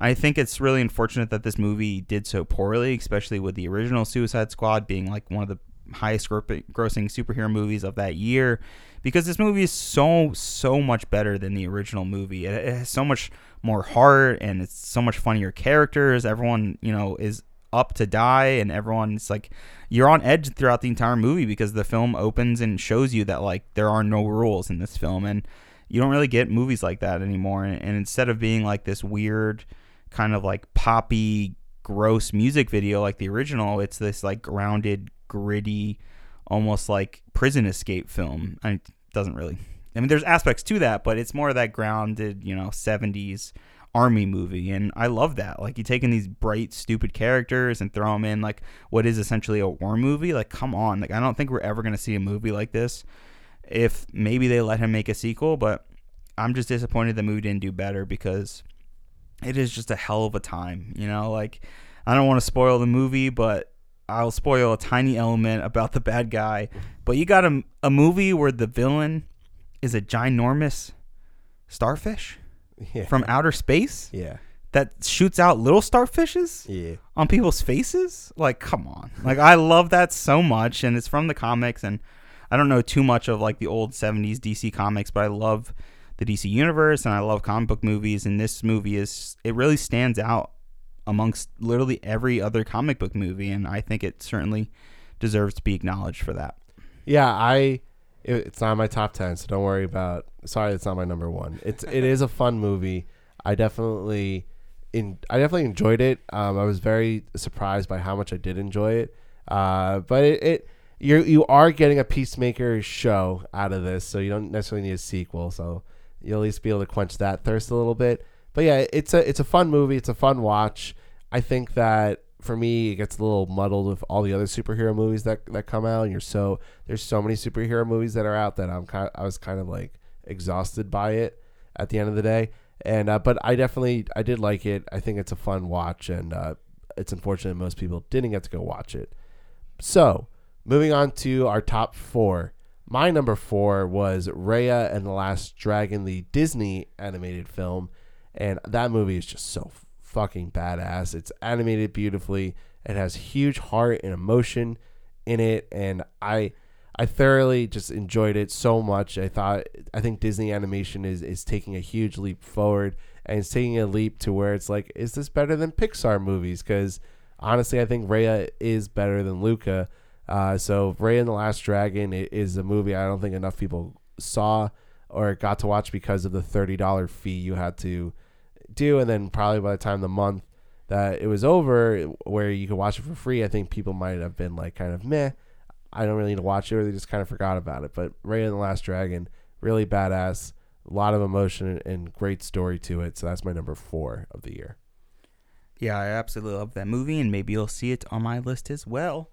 C: I think it's really unfortunate that this movie did so poorly, especially with the original Suicide Squad being like one of the highest grossing superhero movies of that year because this movie is so so much better than the original movie. It, has so much more heart and it's so much funnier characters. Everyone, you know, is up to die and everyone's like you're on edge throughout the entire movie because the film opens and shows you that like there are no rules in this film and you don't really get movies like that anymore and, and instead of being like this weird kind of like poppy gross music video like the original. It's this like grounded gritty almost like prison escape film. It doesn't really i mean there's aspects to that but it's more of that grounded you know 70s army movie. And i love that. Like you taking these bright stupid characters and throw them in like what is essentially a war movie. Like come on. Like i don't think we're ever going to see a movie like this if maybe they let him make a sequel but i'm just disappointed the movie didn't do better because it is just a hell of a time. You know, like I don't want to spoil the movie, but I'll spoil a tiny element about the bad guy. But you got a, a movie where the villain is a ginormous starfish
B: yeah.
C: from outer space
B: yeah.
C: that shoots out little starfishes
B: Yeah.
C: on people's faces. Like, come on. Like, I love that so much, and it's from the comics, and I don't know too much of like the old '70s DC comics, but I love the DC universe, and I love comic book movies. And this movie is it really stands out amongst literally every other comic book movie, and I think it certainly deserves to be acknowledged for that.
B: Yeah, I. It, it's not my top ten, so don't worry about. Sorry, it's not my number one. It's it is a fun movie. I definitely, in I definitely enjoyed it. Um, I was very surprised by how much I did enjoy it. Uh, but it, it you you are getting a Peacemaker show out of this, so you don't necessarily need a sequel. So you'll at least be able to quench that thirst a little bit. But yeah, it's a it's a fun movie. It's a fun watch. I think that for me, it gets a little muddled with all the other superhero movies that that come out. And you're so there's so many superhero movies that are out that I'm kind I was kind of like exhausted by it at the end of the day. And uh, but I definitely I did like it. I think it's a fun watch, and uh, it's unfortunate most people didn't get to go watch it. So moving on to our top four. My number four was Raya and the Last Dragon, the Disney animated film, and that movie is just so fucking badass. It's animated beautifully. It has huge heart and emotion in it, and I I thoroughly just enjoyed it so much. I thought I think Disney animation is is taking a huge leap forward, and it's taking a leap to where it's like, is this better than Pixar movies? Because honestly, I think Raya is better than Luca. Uh, so Raya and the Last Dragon is a movie I don't think enough people saw or got to watch because of the thirty dollar fee you had to do, and then probably by the time the month that it was over, where you could watch it for free, I think people might have been like kind of meh. I don't really need to watch it, or they just kind of forgot about it. But Raya and the Last Dragon, really badass, a lot of emotion and great story to it. So that's my number four of the year.
C: Yeah, I absolutely love that movie, and maybe you'll see it on my list as well.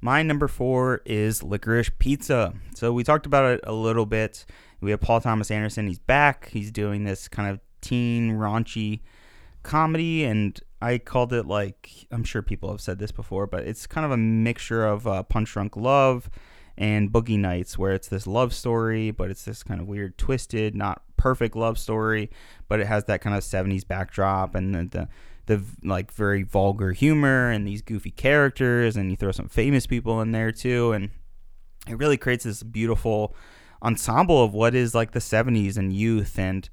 C: My number four is Licorice Pizza. So we talked about it a little bit. We have Paul Thomas Anderson. He's back. He's doing this kind of teen raunchy comedy, and I called it like I'm sure people have said this before, but it's kind of a mixture of uh, Punch Drunk Love and Boogie Nights, where it's this love story, but it's this kind of weird, twisted, not perfect love story, but it has that kind of 70s backdrop and the, the the like very vulgar humor and these goofy characters and you throw some famous people in there too and it really creates this beautiful ensemble of what is like the 70s and youth and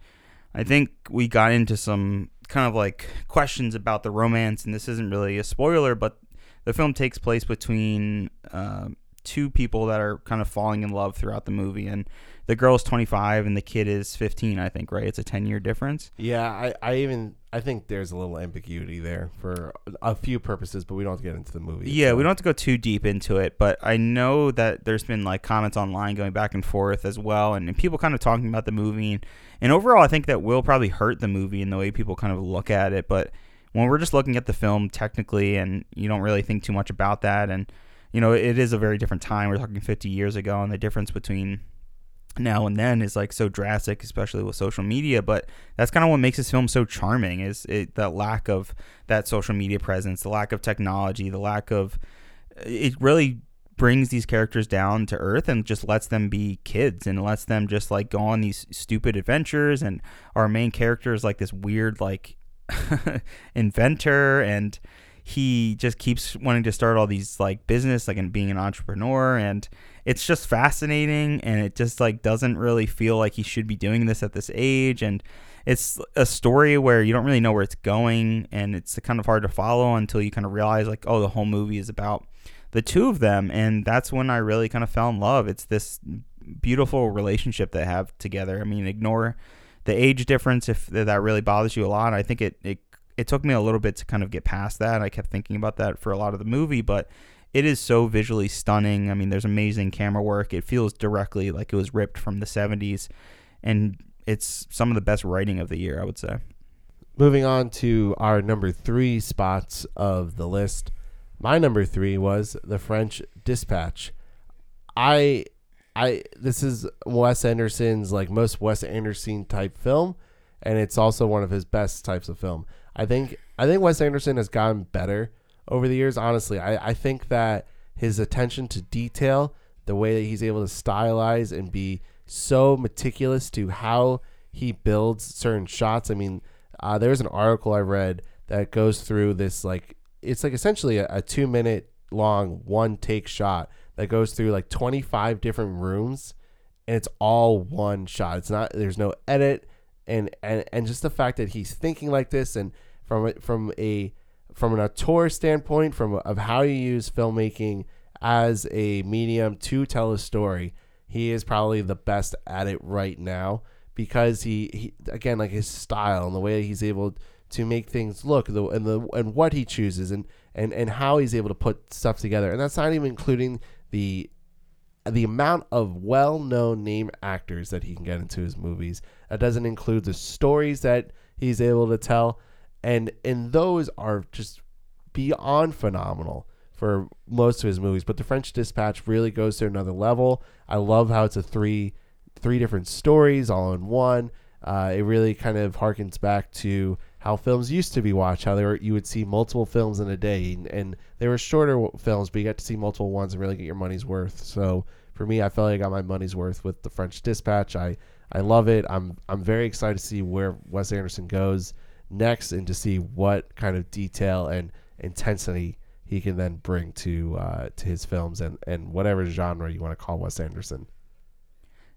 C: i think we got into some kind of like questions about the romance and this isn't really a spoiler but the film takes place between uh, two people that are kind of falling in love throughout the movie and the girl's 25 and the kid is 15 i think right it's a 10 year difference
B: Yeah, I, I even I think there's a little ambiguity there for a few purposes, but we don't have to get into the movie.
C: yeah we don't have to go too deep into it but i know that there's been like comments online going back and forth as well and, and people kind of talking about the movie and, and overall i think that will probably hurt the movie in the way people kind of look at it but when we're just looking at the film technically and you don't really think too much about that and you know it is a very different time we're talking 50 years ago and the difference between now and then is like so drastic, especially with social media. But that's kind of what makes this film so charming is it, the lack of that social media presence, the lack of technology, the lack of it really brings these characters down to earth and just lets them be kids and lets them just like go on these stupid adventures and our main character is like this weird like inventor and he just keeps wanting to start all these like business like and being an entrepreneur and it's just fascinating and it just like doesn't really feel like he should be doing this at this age and it's a story where you don't really know where it's going and it's kind of hard to follow until you kind of realize like oh the whole movie is about the two of them and that's when I really kind of fell in love. It's this beautiful relationship they have together. I mean ignore the age difference if that really bothers you a lot. I think it it it took me a little bit to kind of get past that. I kept thinking about that for a lot of the movie, but it is so visually stunning. I mean, there's amazing camera work. It feels directly like it was ripped from the 70s, and it's some of the best writing of the year, I would say.
B: Moving on to our number three spots of the list. My number three was The French Dispatch. I, I, this is Wes Anderson's like most Wes Anderson type film, and it's also one of his best types of film. I think I think Wes Anderson has gotten better over the years. Honestly, I, I think that his attention to detail, the way that he's able to stylize and be so meticulous to how he builds certain shots. I mean, uh, there's an article I read that goes through this like it's like essentially a, a two minute long one take shot that goes through like 25 different rooms and it's all one shot. It's not there's no edit and and and just the fact that he's thinking like this and from a- from a from an auteur standpoint from of how you use filmmaking as a medium to tell a story he is probably the best at it right now because he, he again like his style and the way he's able to make things look the and the and what he chooses and and and how he's able to put stuff together and that's not even including the the amount of well-known name actors that he can get into his movies. That doesn't include the stories that he's able to tell, and and those are just beyond phenomenal for most of his movies. But the French Dispatch really goes to another level. I love how it's a three three different stories all in one. Uh, it really kind of harkens back to how films used to be watched. How they were, you would see multiple films in a day, and, and they were shorter films, but you got to see multiple ones and really get your money's worth. So for me, I felt like I got my money's worth with the French Dispatch. I I love it. I'm I'm very excited to see where Wes Anderson goes next, and to see what kind of detail and intensity he can then bring to uh, to his films and and whatever genre you want to call Wes Anderson.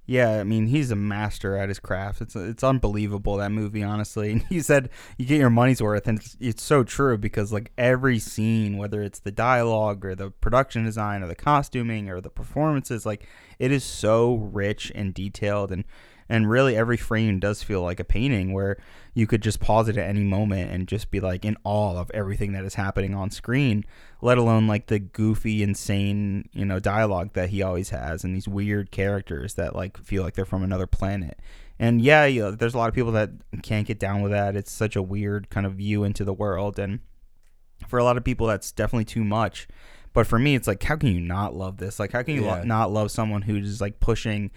C: Yeah, I mean he's a master at his craft. It's it's unbelievable that movie, honestly. And he said you get your money's worth, and it's, it's so true because like every scene, whether it's the dialogue or the production design or the costuming or the performances, like it is so rich and detailed. And and really every frame does feel like a painting where you could just pause it at any moment and just be like in awe of everything that is happening on screen let alone like the goofy insane you know dialogue that he always has and these weird characters that like feel like they're from another planet. And yeah you know, there's a lot of people that can't get down with that. It's such a weird kind of view into the world. And for a lot of people that's definitely too much. But for me it's like how can you not love this? Like how can you
B: Yeah.
C: lo- not love someone who's like pushing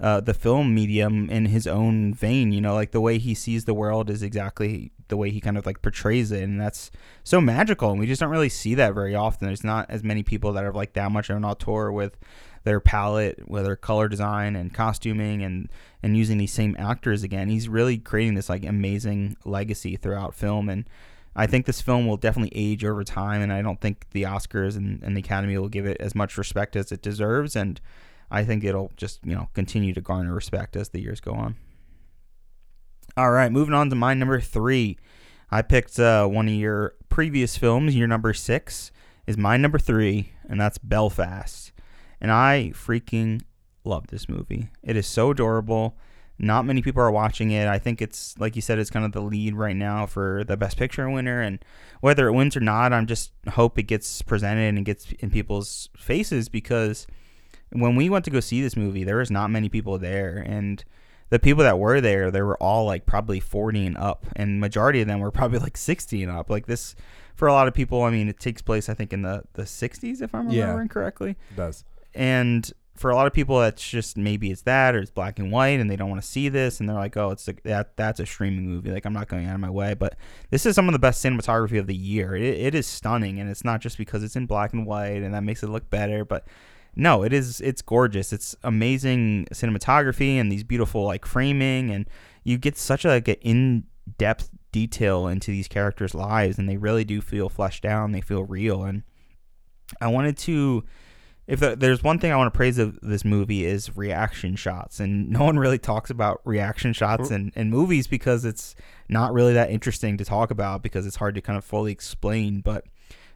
C: uh, the film medium in his own vein you know like the way he sees the world is exactly the way he kind of like portrays it and that's so magical and we just don't really see that very often there's not as many people that are like that much of an auteur with their palette with their color design and costuming and and using these same actors again he's really creating this like amazing legacy throughout film and I think this film will definitely age over time, and I don't think the Oscars and, and the Academy will give it as much respect as it deserves. And I think it'll just you know continue to garner respect as the years go on. All right, moving on to my number three. I picked uh, one of your previous films. Your number six is my number three, and that's Belfast. And I freaking love this movie. It is so adorable. Not many people are watching it. I think it's like you said, it's kind of the lead right now for the Best Picture winner. And whether it wins or not, I'm just hope it gets presented and gets in people's faces because when we went to go see this movie, there was not many people there, and the people that were there, they were all like probably 40 and up, and majority of them were probably like 60 and up. Like this, for a lot of people, I mean, it takes place I think in the the 60s if I'm
B: Yeah.
C: remembering correctly
B: It does.
C: and for a lot of people that's just maybe it's that or it's black and white and they don't want to see this and they're like oh it's a, that that's a streaming movie like i'm not going out of my way but this is some of the best cinematography of the year it, it is stunning and it's not just because it's in black and white and that makes it look better but no it is it's gorgeous it's amazing cinematography and these beautiful like framing and you get such a, like an in-depth detail into these characters lives and they really do feel fleshed out and they feel real and i wanted to if there's one thing I want to praise of this movie is reaction shots, and no one really talks about reaction shots in, in movies because it's not really that interesting to talk about because it's hard to kind of fully explain. But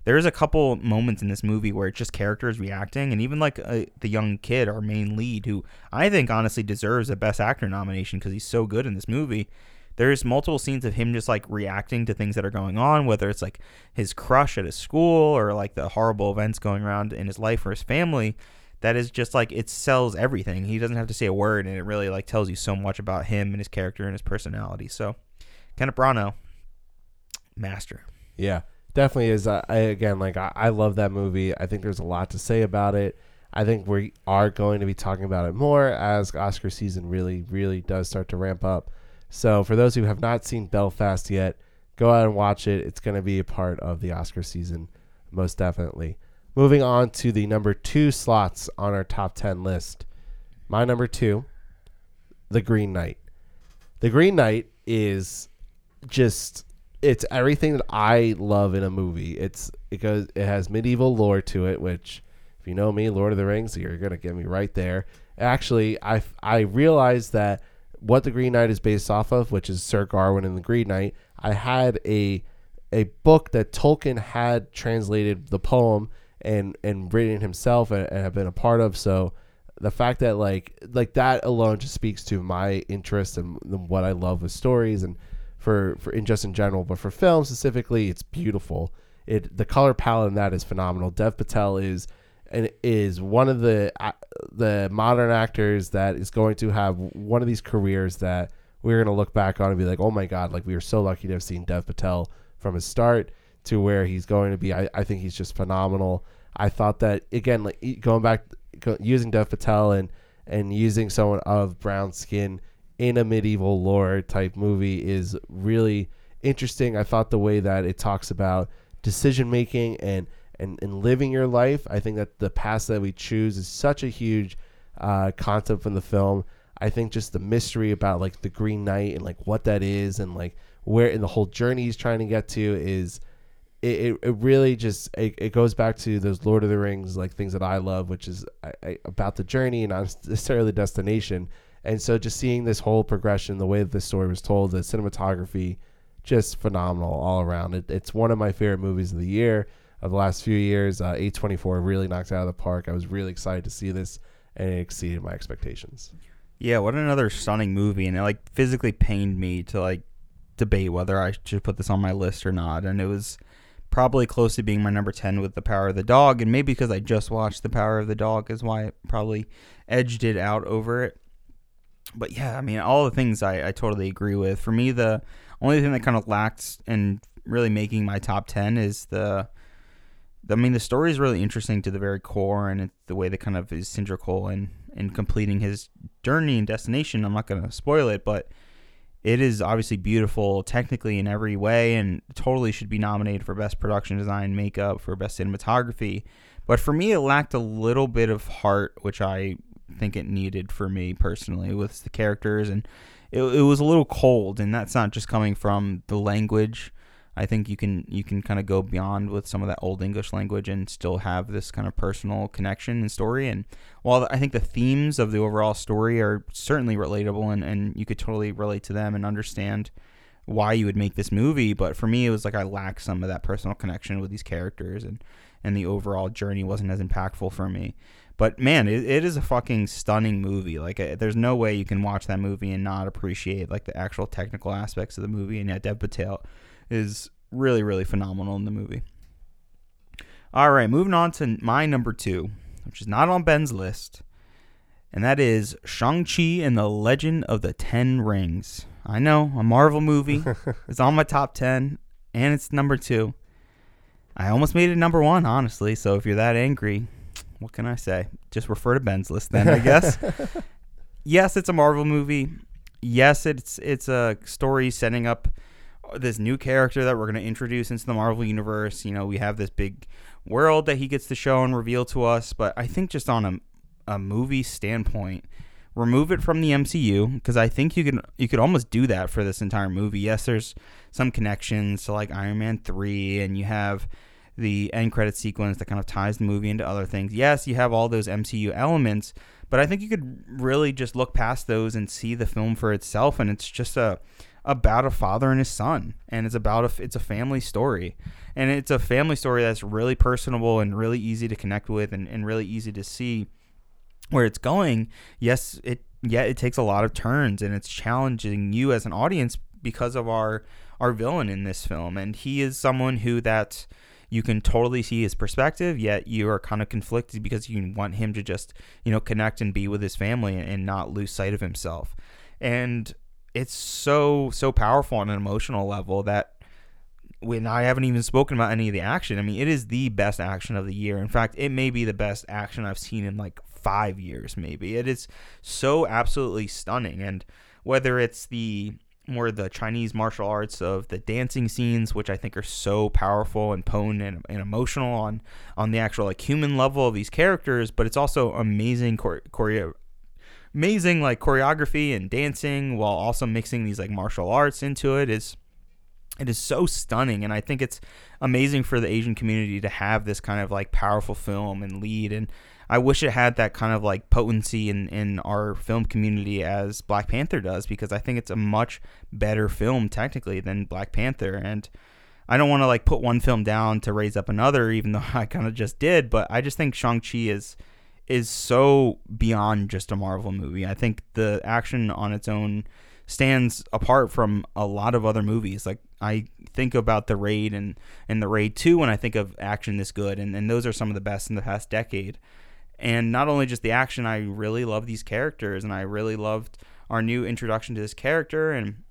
C: there is a couple moments in this movie where it's just characters reacting, and even like uh, the young kid, our main lead, who I think honestly deserves a Best Actor nomination because he's so good in this movie there's multiple scenes of him just like reacting to things that are going on, whether it's like his crush at his school or like the horrible events going around in his life or his family. That is just like it sells everything. He doesn't have to say a word, and it really like tells you so much about him and his character and his personality. So, Kenneth Branagh, master.
B: Yeah, definitely is. Uh, I, again, like I, I love that movie. I think there's a lot to say about it. I think we are going to be talking about it more as Oscar season really, really does start to ramp up. So for those who have not seen Belfast yet, go out and watch it. It's going to be a part of the Oscar season, most definitely. Moving on to the number two slots on our top 10 list. My number two, The Green Knight. The Green Knight is just it's everything that I love in a movie. It's because it has medieval lore to it, which if you know me, Lord of the Rings, you're gonna get me right there. Actually, I I realized that what the Green Knight is based off of, which is Sir Gawain and the Green Knight. I had a a book that Tolkien had translated the poem and and written himself and, and have been a part of. So the fact that like like that alone just speaks to my interest and what I love with stories and for for in just in general, but for film specifically, it's beautiful. It the color palette in that is phenomenal. Dev Patel is and is one of the uh, the modern actors that is going to have one of these careers that we're going to look back on and be like, oh my god, like we were so lucky to have seen Dev Patel from his start to where he's going to be. I, I think he's just phenomenal. I thought that again, like going back using Dev Patel and and using someone of brown skin in a medieval lore type movie is really interesting. I thought the way that it talks about decision making and and, and living your life. I think that the path that we choose is such a huge uh, concept from the film. I think just the mystery about like the Green Knight and like what that is and like where in the whole journey he's trying to get to is it, it, it really just it, it goes back to those Lord of the Rings like things that I love, which is I, I, about the journey and not necessarily the destination. And so just seeing this whole progression, the way that this story was told, the cinematography, just phenomenal all around. It, it's one of my favorite movies of the year of the last few years. Uh, A24 really knocked out of the park. I was really excited to see this, and it exceeded my expectations.
C: Yeah, what another stunning movie, and it like physically pained me to like debate whether I should put this on my list or not, and it was probably close to being my number 10 with The Power of the Dog, and maybe because I just watched The Power of the Dog is why it probably edged it out over it. But yeah, I mean, all the things I, I totally agree with. For me, the only thing that kind of lacked in really making my top 10 is the I mean, the story is really interesting to the very core, and the way that kind of is cylindrical and in completing his journey and destination. I'm not going to spoil it, but it is obviously beautiful technically in every way, and totally should be nominated for best production design, makeup, for best cinematography. But for me, it lacked a little bit of heart, which I think it needed for me personally with the characters, and it, it was a little cold, and that's not just coming from the language I think you can you can kind of go beyond with some of that old English language and still have this kind of personal connection and story. And while I think the themes of the overall story are certainly relatable and, and you could totally relate to them and understand why you would make this movie, but for me it was like I lacked some of that personal connection with these characters and and the overall journey wasn't as impactful for me. But man, it, it is a fucking stunning movie. Like, uh, there's no way you can watch that movie and not appreciate like the actual technical aspects of the movie. And yeah, Dev Patel is really, really phenomenal in the movie. All right, moving on to my number two, which is not on Ben's list, and that is Shang-Chi and the Legend of the Ten Rings. I know, a Marvel movie. it's on my top 10, and it's number two. I almost made it number one, honestly, so if you're that angry, what can I say? Just refer to Ben's list then, I guess. yes, it's a Marvel movie. Yes, it's it's a story setting up this new character that we're going to introduce into the Marvel universe. You know, we have this big world that he gets to show and reveal to us. But I think just on a, a movie standpoint, remove it from the MCU because I think you can you could almost do that for this entire movie. Yes, there's some connections to like Iron Man three, and you have the end credit sequence that kind of ties the movie into other things. Yes, you have all those MCU elements, but I think you could really just look past those and see the film for itself, and it's just a about a father and his son and it's about a it's a family story. And it's a family story that's really personable and really easy to connect with and, and really easy to see where it's going. Yes it yeah it takes a lot of turns and it's challenging you as an audience because of our our villain in this film. And he is someone who that you can totally see his perspective yet you are kind of conflicted because you want him to just you know connect and be with his family and not lose sight of himself and it's so so powerful on an emotional level that when I haven't even spoken about any of the action, I mean, it is the best action of the year. In fact, it may be the best action I've seen in like five years, maybe. It is so absolutely stunning. And whether it's the more the Chinese martial arts of the dancing scenes, which I think are so powerful and potent and, and emotional on on the actual like human level of these characters, but it's also amazing choreo amazing like choreography and dancing while also mixing these like martial arts into it is it is so stunning and i think it's amazing for the asian community to have this kind of like powerful film and lead and i wish it had that kind of like potency in in our film community as black panther does because i think it's a much better film technically than black panther and i don't want to like put one film down to raise up another even though i kind of just did but i just think shang-chi is is so beyond just a Marvel movie. I think the action on its own stands apart from a lot of other movies. Like I think about the Raid and and the Raid 2 when I think of action this good and, and those are some of the best in the past decade. And not only just the action, I really love these characters and I really loved our new introduction to this character and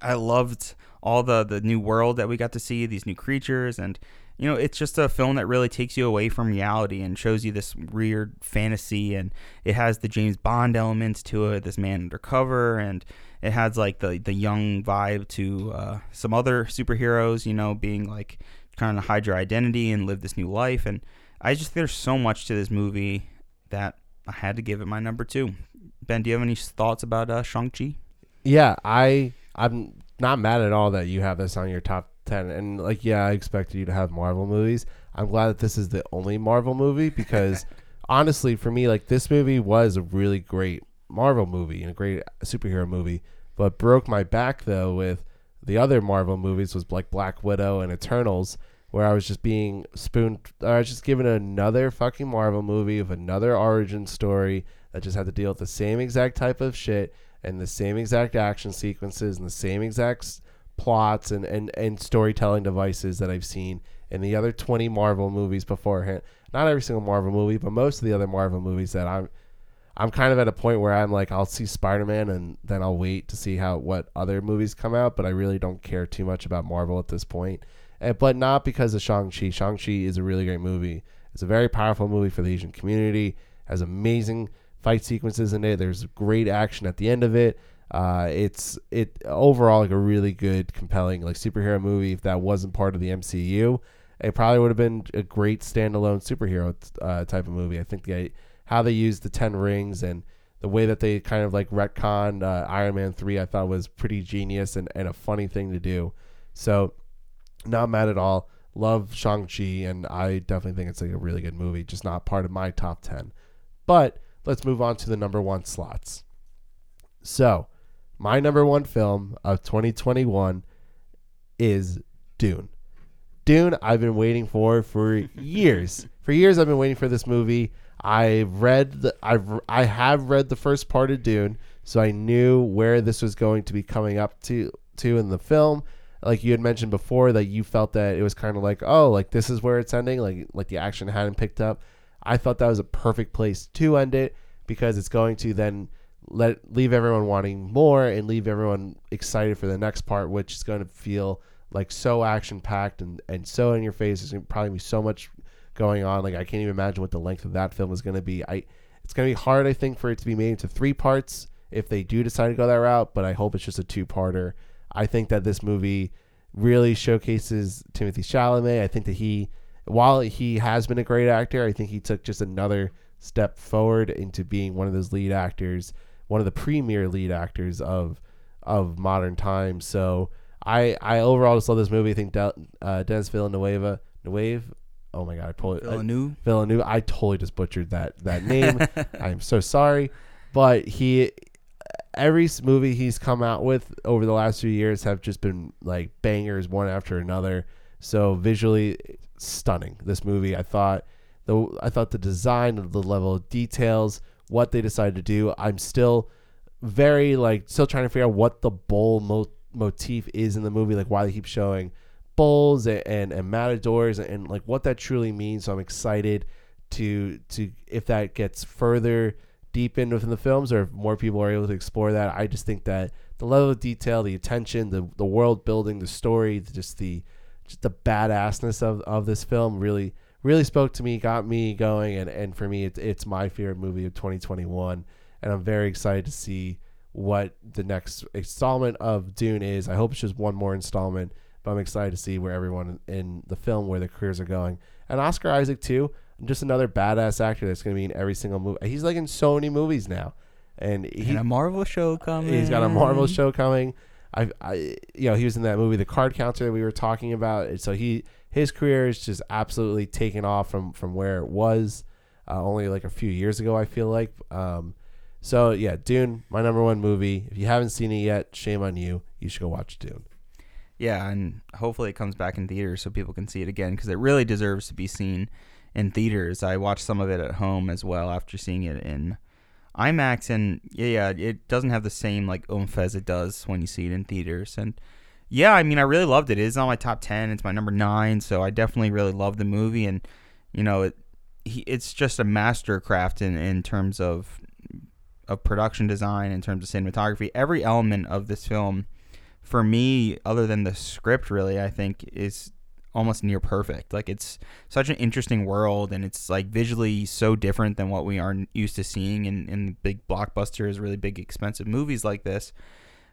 C: I loved all the the new world that we got to see, these new creatures and you know, it's just a film that really takes you away from reality and shows you this weird fantasy. And it has the James Bond elements to it, this man undercover, and it has like the the young vibe to uh, some other superheroes. You know, being like trying to hide your identity and live this new life. And I just there's so much to this movie that I had to give it my number two. Ben, do you have any thoughts about uh, Shang Chi?
B: Yeah, I I'm not mad at all that you have this on your top ten. And like, yeah, I expected you to have Marvel movies. I'm glad that this is the only Marvel movie because honestly, for me, like this movie was a really great Marvel movie and a great superhero movie. But broke my back though with the other Marvel movies was like Black Widow and Eternals. where I was just being spooned. I was just given another fucking Marvel movie of another origin story that just had to deal with the same exact type of shit and the same exact action sequences and the same exact plots and, and, and storytelling devices that I've seen in the other 20 Marvel movies beforehand. Not every single Marvel movie, but most of the other Marvel movies that I'm I'm kind of at a point where I'm like I'll see Spider-Man and then I'll wait to see how what other movies come out, but I really don't care too much about Marvel at this point. And, but not because of Shang-Chi. Shang-Chi is a really great movie. It's a very powerful movie for the Asian community. Has amazing fight sequences in it. There's great action at the end of it. Uh, it's it overall like a really good, compelling like superhero movie. If that wasn't part of the MCU, it probably would have been a great standalone superhero uh, type of movie. I think the how they used the ten rings and the way that they kind of like retconned uh, Iron Man three, I thought was pretty genius and, and a funny thing to do. So not mad at all. Love Shang Chi, and I definitely think it's like a really good movie. Just not part of my top ten. But let's move on to the number one slots. So, my number one film of 2021 is Dune. Dune, I've been waiting for for years. for years, I've been waiting for this movie. I've read the, I've I have read the first part of Dune, so I knew where this was going to be coming up to to in the film. Like you had mentioned before, that you felt that it was kind of like, oh, like this is where it's ending, like like the action hadn't picked up. I thought that was a perfect place to end it because it's going to then let leave everyone wanting more and leave everyone excited for the next part, which is going to feel like so action packed and, and so in your face. Gonna probably be so much going on. Like I can't even imagine what the length of that film is going to be. I it's going to be hard, I think, for it to be made into three parts if they do decide to go that route. But I hope it's just a two parter. I think that this movie really showcases Timothée Chalamet. I think that he, while he has been a great actor, I think he took just another step forward into being one of those lead actors, one of the premier lead actors of of modern times. So I I overall just love this movie. I think uh, Denis Villanueva, Nueve, oh my god, I totally I-
C: Villeneuve.
B: Villeneuve. I totally just butchered that that name. I'm so sorry, but he every movie he's come out with over the last few years have just been like bangers one after another. So visually stunning. This movie, I thought the I thought the design of the level of details, what they decided to do. I'm still very like still trying to figure out what the bull mo- motif is in the movie, like why they keep showing bulls and, and, and matadors and, and like what that truly means. So I'm excited to to if that gets further deepened within the films or if more people are able to explore that. I just think that the level of detail, the attention, the the world building, the story, just the just the badassness of, of this film really really spoke to me, got me going, and, and for me, it's it's my favorite movie of 2021, and I'm very excited to see what the next installment of Dune is. I hope it's just one more installment, but I'm excited to see where everyone in the film where their careers are going, and Oscar Isaac too, just another badass actor that's going to be in every single movie. He's like in so many movies now, and he
C: and a Marvel show coming.
B: He's got a Marvel show coming. I, I, you know, he was in that movie, The Card Counter, that we were talking about. So he, his career is just absolutely taken off from from where it was, uh, only like a few years ago. I feel like. Um, so yeah, Dune, my number one movie. If you haven't seen it yet, shame on you. You should go watch Dune.
C: Yeah, and hopefully it comes back in theaters so people can see it again because it really deserves to be seen in theaters. I watched some of it at home as well after seeing it in IMAX, and yeah, it doesn't have the same like oomph as it does when you see it in theaters. And yeah, I mean, I really loved it. It is on my top ten. It's my number nine, so I definitely really love the movie, and you know, it he, it's just a mastercraft in in terms of of production design, in terms of cinematography. Every element of this film for me, other than the script, really, I think is almost near perfect. Like it's such an interesting world, and it's like visually so different than what we are used to seeing in in big blockbusters, really big expensive movies like this.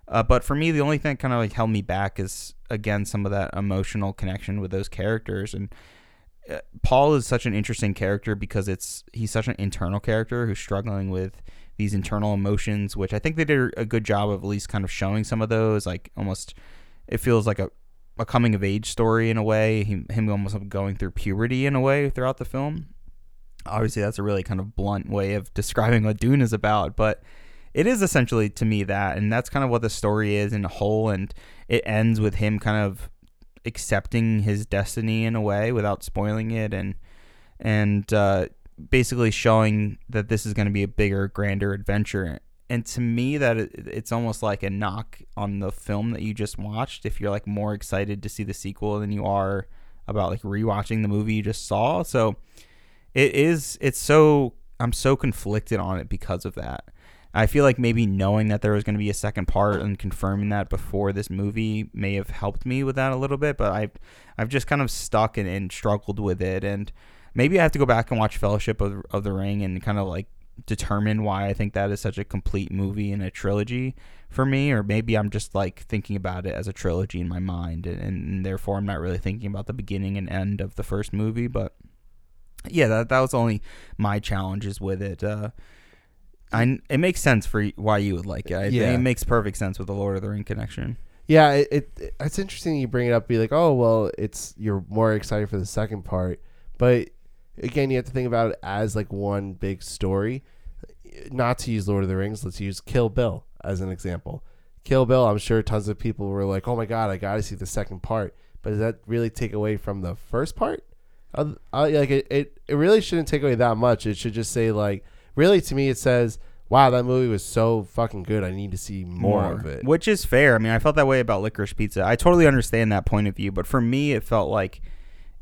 C: Uh, but for me, the only thing that kind of like held me back is again some of that emotional connection with those characters and. uh, Paul is such an interesting character because it's he's such an internal character who's struggling with these internal emotions, which I think they did a good job of at least kind of showing some of those. Like almost, it feels like a, a coming of age story in a way. Him, him almost going through puberty in a way throughout the film. Obviously, that's a really kind of blunt way of describing what Dune is about, but it is essentially to me that, and that's kind of what the story is in a whole. And it ends with him kind of accepting his destiny in a way without spoiling it and and uh, basically showing that this is going to be a bigger, grander adventure. And to me, that it, it's almost like a knock on the film that you just watched. If you're like more excited to see the sequel than you are about like rewatching the movie you just saw, so it is. It's so I'm so conflicted on it because of that. I feel like maybe knowing that there was going to be a second part and confirming that before this movie may have helped me with that a little bit, but I've I've just kind of stuck and, and struggled with it and maybe I have to go back and watch Fellowship of, of the Ring and kind of like determine why I think that is such a complete movie and a trilogy for me, or maybe I'm just like thinking about it as a trilogy in my mind, and, and therefore I'm not really thinking about the beginning and end of the first movie. But yeah, that that was only my challenges with it. Uh, I it makes sense for why you would like it. I
B: Yeah.
C: it makes perfect sense with the Lord of the Ring connection.
B: Yeah, it, it it's interesting you bring it up. Be like, oh well, it's you're more excited for the second part, but again, you have to think about it as like one big story. Not to use Lord of the Rings, let's use Kill Bill as an example. Kill Bill, I'm sure tons of people were like, oh my god, I got to see the second part. But does that really take away from the first part? Uh, uh, like it, it, it really shouldn't take away that much. It should just say like, really to me, it says, wow, that movie was so fucking good. I need to see more, of it.
C: Which is fair. I mean, I felt that way about Licorice Pizza. I totally understand that point of view, but for me, it felt like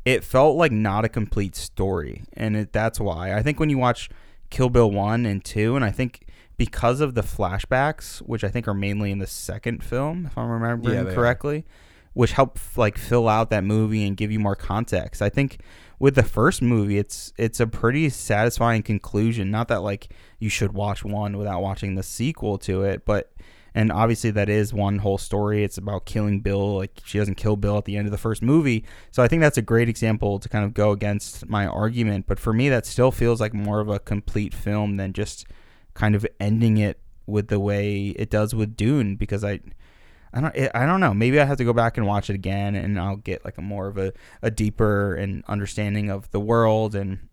C: it felt like not a complete story, and it, that's why I think when you watch Kill Bill one and two, and I think because of the flashbacks, which I think are mainly in the second film, if I'm remembering
B: Yeah, they are.
C: correctly, which help like fill out that movie and give you more context. I think with the first movie, it's it's a pretty satisfying conclusion. Not that like you should watch one without watching the sequel to it, but and obviously that is one whole story. It's about killing Bill. Like she doesn't kill Bill at the end of the first movie. So I think that's a great example to kind of go against my argument. But for me, that still feels like more of a complete film than just kind of ending it with the way it does with Dune because I. I don't. I don't know. Maybe I have to go back and watch it again, and I'll get like a more of a, a deeper and understanding of the world and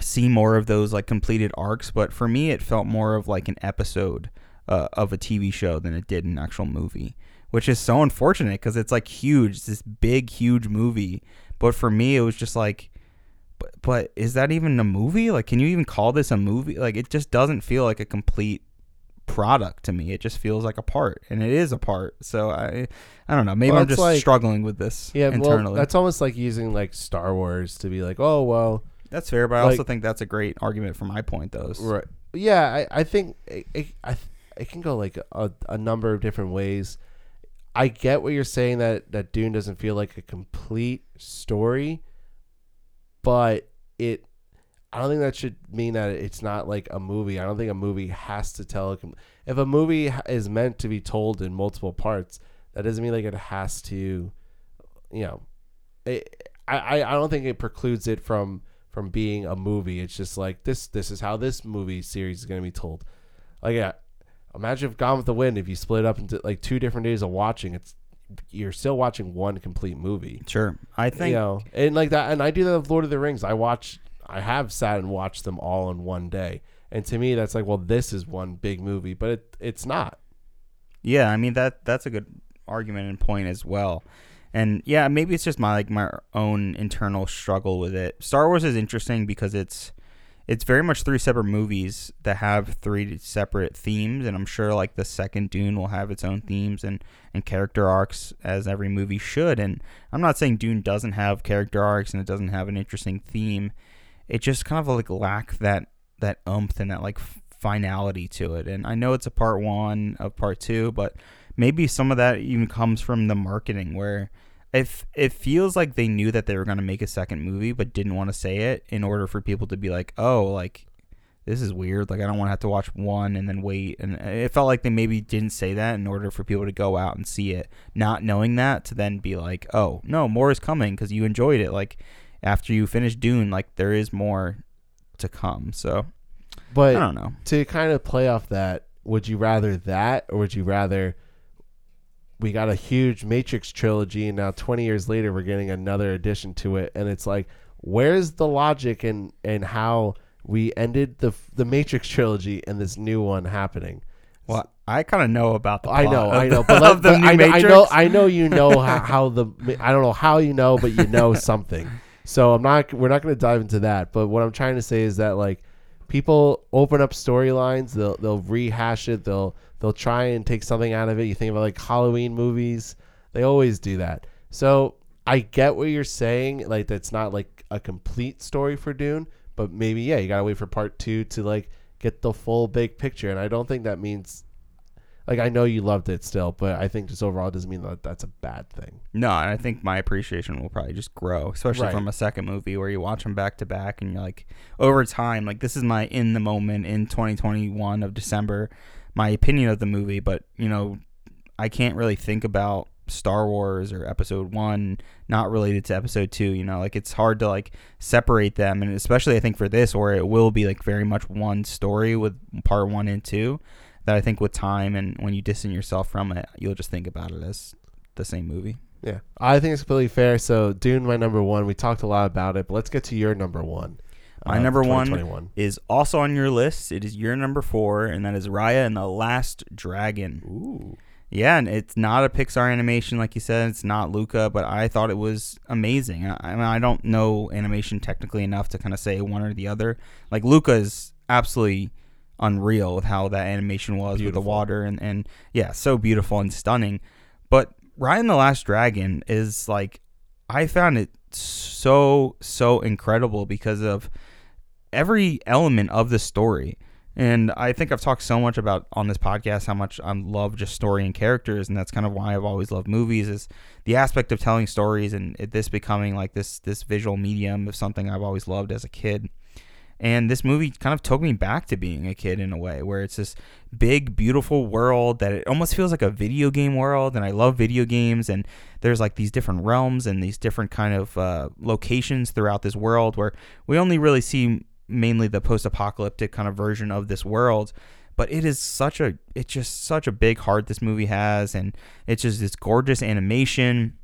C: see more of those like completed arcs. But for me, it felt more of like an episode uh, of a TV show than it did an actual movie, which is so unfortunate because it's like huge. It's this big, huge movie. But for me, it was just like, but, but is that even a movie? Like, can you even call this a movie? Like, it just doesn't feel like a complete product to me. It just feels like a part, and it is a part. So I, I don't know. Maybe
B: Well,
C: I'm just
B: like-
C: struggling with this
B: Yeah,
C: internally.
B: well, that's almost like using like Star Wars to be like, oh well,
C: That's fair, but I also think that's a great argument for my point, though.
B: right? Yeah, I, I think it, I, it can go like a, a number of different ways. I get what you're saying that that Dune doesn't feel like a complete story, but it. I don't think that should mean that it's not like a movie. I don't think a movie has to tell. A, if a movie is meant to be told in multiple parts, that doesn't mean like it has to, you know, it, I, I I don't think it precludes it from from being a movie. It's just like this this is how this movie series is going to be told. Like yeah, imagine if Gone with the Wind if you split it up into like two different days of watching, it's you're still watching one complete movie.
C: Sure, I think
B: you know, and like that, and I do that with Lord of the Rings. I watch, I have sat and watched them all in one day, and to me, that's like, well, this is one big movie, but it it's not.
C: Yeah, I mean that that's a good argument and point as well. And yeah, maybe it's just my like my own internal struggle with it. Star Wars is interesting because it's it's very much three separate movies that have three separate themes and I'm sure like the second Dune will have its own themes and and character arcs as every movie should. And I'm not saying Dune doesn't have character arcs and it doesn't have an interesting theme. It just kind of like lack that that umph and that like finality to it. And I know it's a part 1 of part 2, but maybe some of that even comes from the marketing where if it feels like they knew that they were going to make a second movie but didn't want to say it in order for people to be like oh like this is weird. Like i don't want to have to watch one and then wait. And uh, it felt like they maybe didn't say that in order for people to go out and see it not knowing that to then be like oh no more is coming because you enjoyed it. Like after you finish dune like there is more to come. So
B: But
C: i don't know.
B: to kind of play off that, would you rather that, or would you rather we got a huge Matrix trilogy, and now 20 years later, we're getting another addition to it, and it's like, where's the logic and and how we ended the the Matrix trilogy and this new one happening?
C: Well, I kind of know about the.
B: I know, I know, but,
C: of the
B: but
C: new
B: I, know, I know, I know you know how, how the I don't know how you know, but you know something. So I'm not. We're not going to dive into that. But what I'm trying to say is that like people open up storylines, they'll they'll rehash it. They'll they'll try and take something out of it. You think about like Halloween movies. They always do that. So I get what you're saying. Like that's not like a complete story for Dune, but maybe yeah, you gotta wait for part two to like get the full big picture. And I don't think that means like I know you loved it still, but I think just overall doesn't mean that that's a bad thing.
C: No, and I think my appreciation will probably just grow, especially
B: Right.
C: from a second movie where you watch them back to back and you're like, over time, like this is my in the moment in 2021 of December, my opinion of the movie, but you know, I can't really think about Star Wars or Episode One not related to Episode Two. You know, like it's hard to like separate them, and especially I think for this, where it will be like very much one story with Part One and Two. That I think with time and when you distance yourself from it, you'll just think about it as the same movie.
B: Yeah, I think it's completely fair. So Dune, my number one. We talked a lot about it, but let's get to your number one.
C: My
B: uh,
C: number one is also on your list. It is your number four, and that is Raya and the Last Dragon.
B: Ooh,
C: Yeah, and it's not a Pixar animation, like you said. It's not Luca, but I thought it was amazing. I, I mean, I don't know animation technically enough to kind of say one or the other. Like Luca is absolutely unreal with how that animation was with the water, and and yeah, so beautiful and stunning. But Raya and the Last Dragon is like, I found it so so incredible because of every element of the story. And I think I've talked so much about on this podcast how much I love just story and characters, and that's kind of why I've always loved movies is the aspect of telling stories and this becoming like this this visual medium of something I've always loved as a kid. And this movie kind of took me back to being a kid in a way where it's this big, beautiful world that it almost feels like a video game world. And I love video games. And there's like these different realms and these different kind of uh, locations throughout this world where we only really see mainly the post-apocalyptic kind of version of this world but it is such a it's just such a big heart this movie has and it's just this gorgeous animation.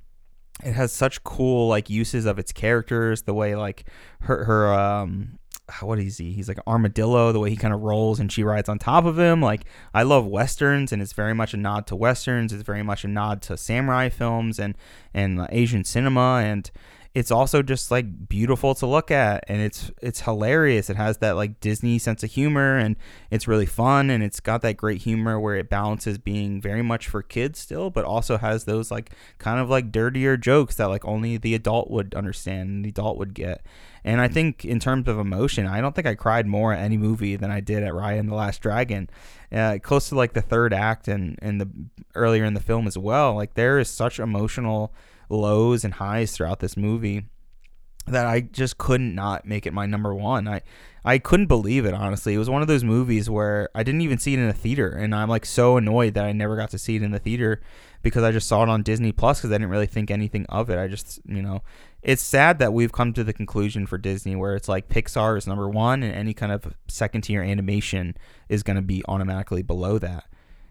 C: It has such cool like uses of its characters the way like her her um what is he? He's like an armadillo the way he kind of rolls and she rides on top of him. Like i love westerns and it's very much a nod to westerns. It's very much a nod to samurai films and and uh, asian cinema and it's also just like beautiful to look at and it's it's hilarious. It has that like disney sense of humor and it's really fun and it's got that great humor where it balances being very much for kids still but also has those like kind of like dirtier jokes that like only the adult would understand and the adult would get. And i think in terms of emotion i don't think i cried more at any movie than i did at Raya and the last dragon. Uh, close to like the third act and and the earlier in the film as well like there is such emotional lows and highs throughout this movie that I just couldn't not make it my number one. I I couldn't believe it honestly. It was one of those movies where I didn't even see it in a theater, and I'm like so annoyed that I never got to see it in the theater because I just saw it on Disney Plus because I didn't really think anything of it. I just you know, it's sad that we've come to the conclusion for Disney where it's like Pixar is number one, and any kind of second tier animation is going to be automatically below that.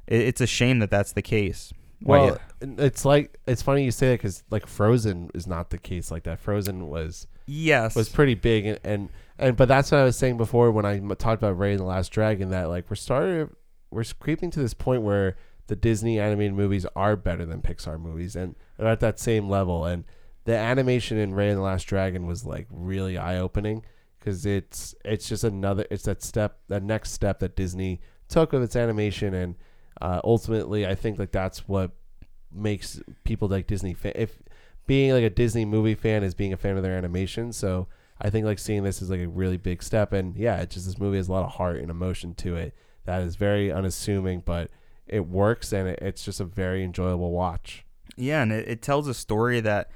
C: It, it's a shame that that's the case. Why-
B: well, it's like it's funny you say that because like Frozen is not the case like that. Frozen was
C: yes,
B: was pretty big and, and and but that's what I was saying before when I talked about Raya and the Last Dragon that like we're starting we're creeping to this point where the Disney animated movies are better than Pixar movies and are at that same level. And the animation in Raya and the Last Dragon was like really eye opening because it's it's just another it's that step that next step that Disney took with its animation and uh, ultimately I think like that's what makes people like Disney fan if being like a Disney movie fan is being a fan of their animation. So I think like seeing this is like a really big step. And yeah it's just this movie has a lot of heart and emotion to it that is very unassuming but it works and it, it's just a very enjoyable watch.
C: Yeah and it, it tells a story that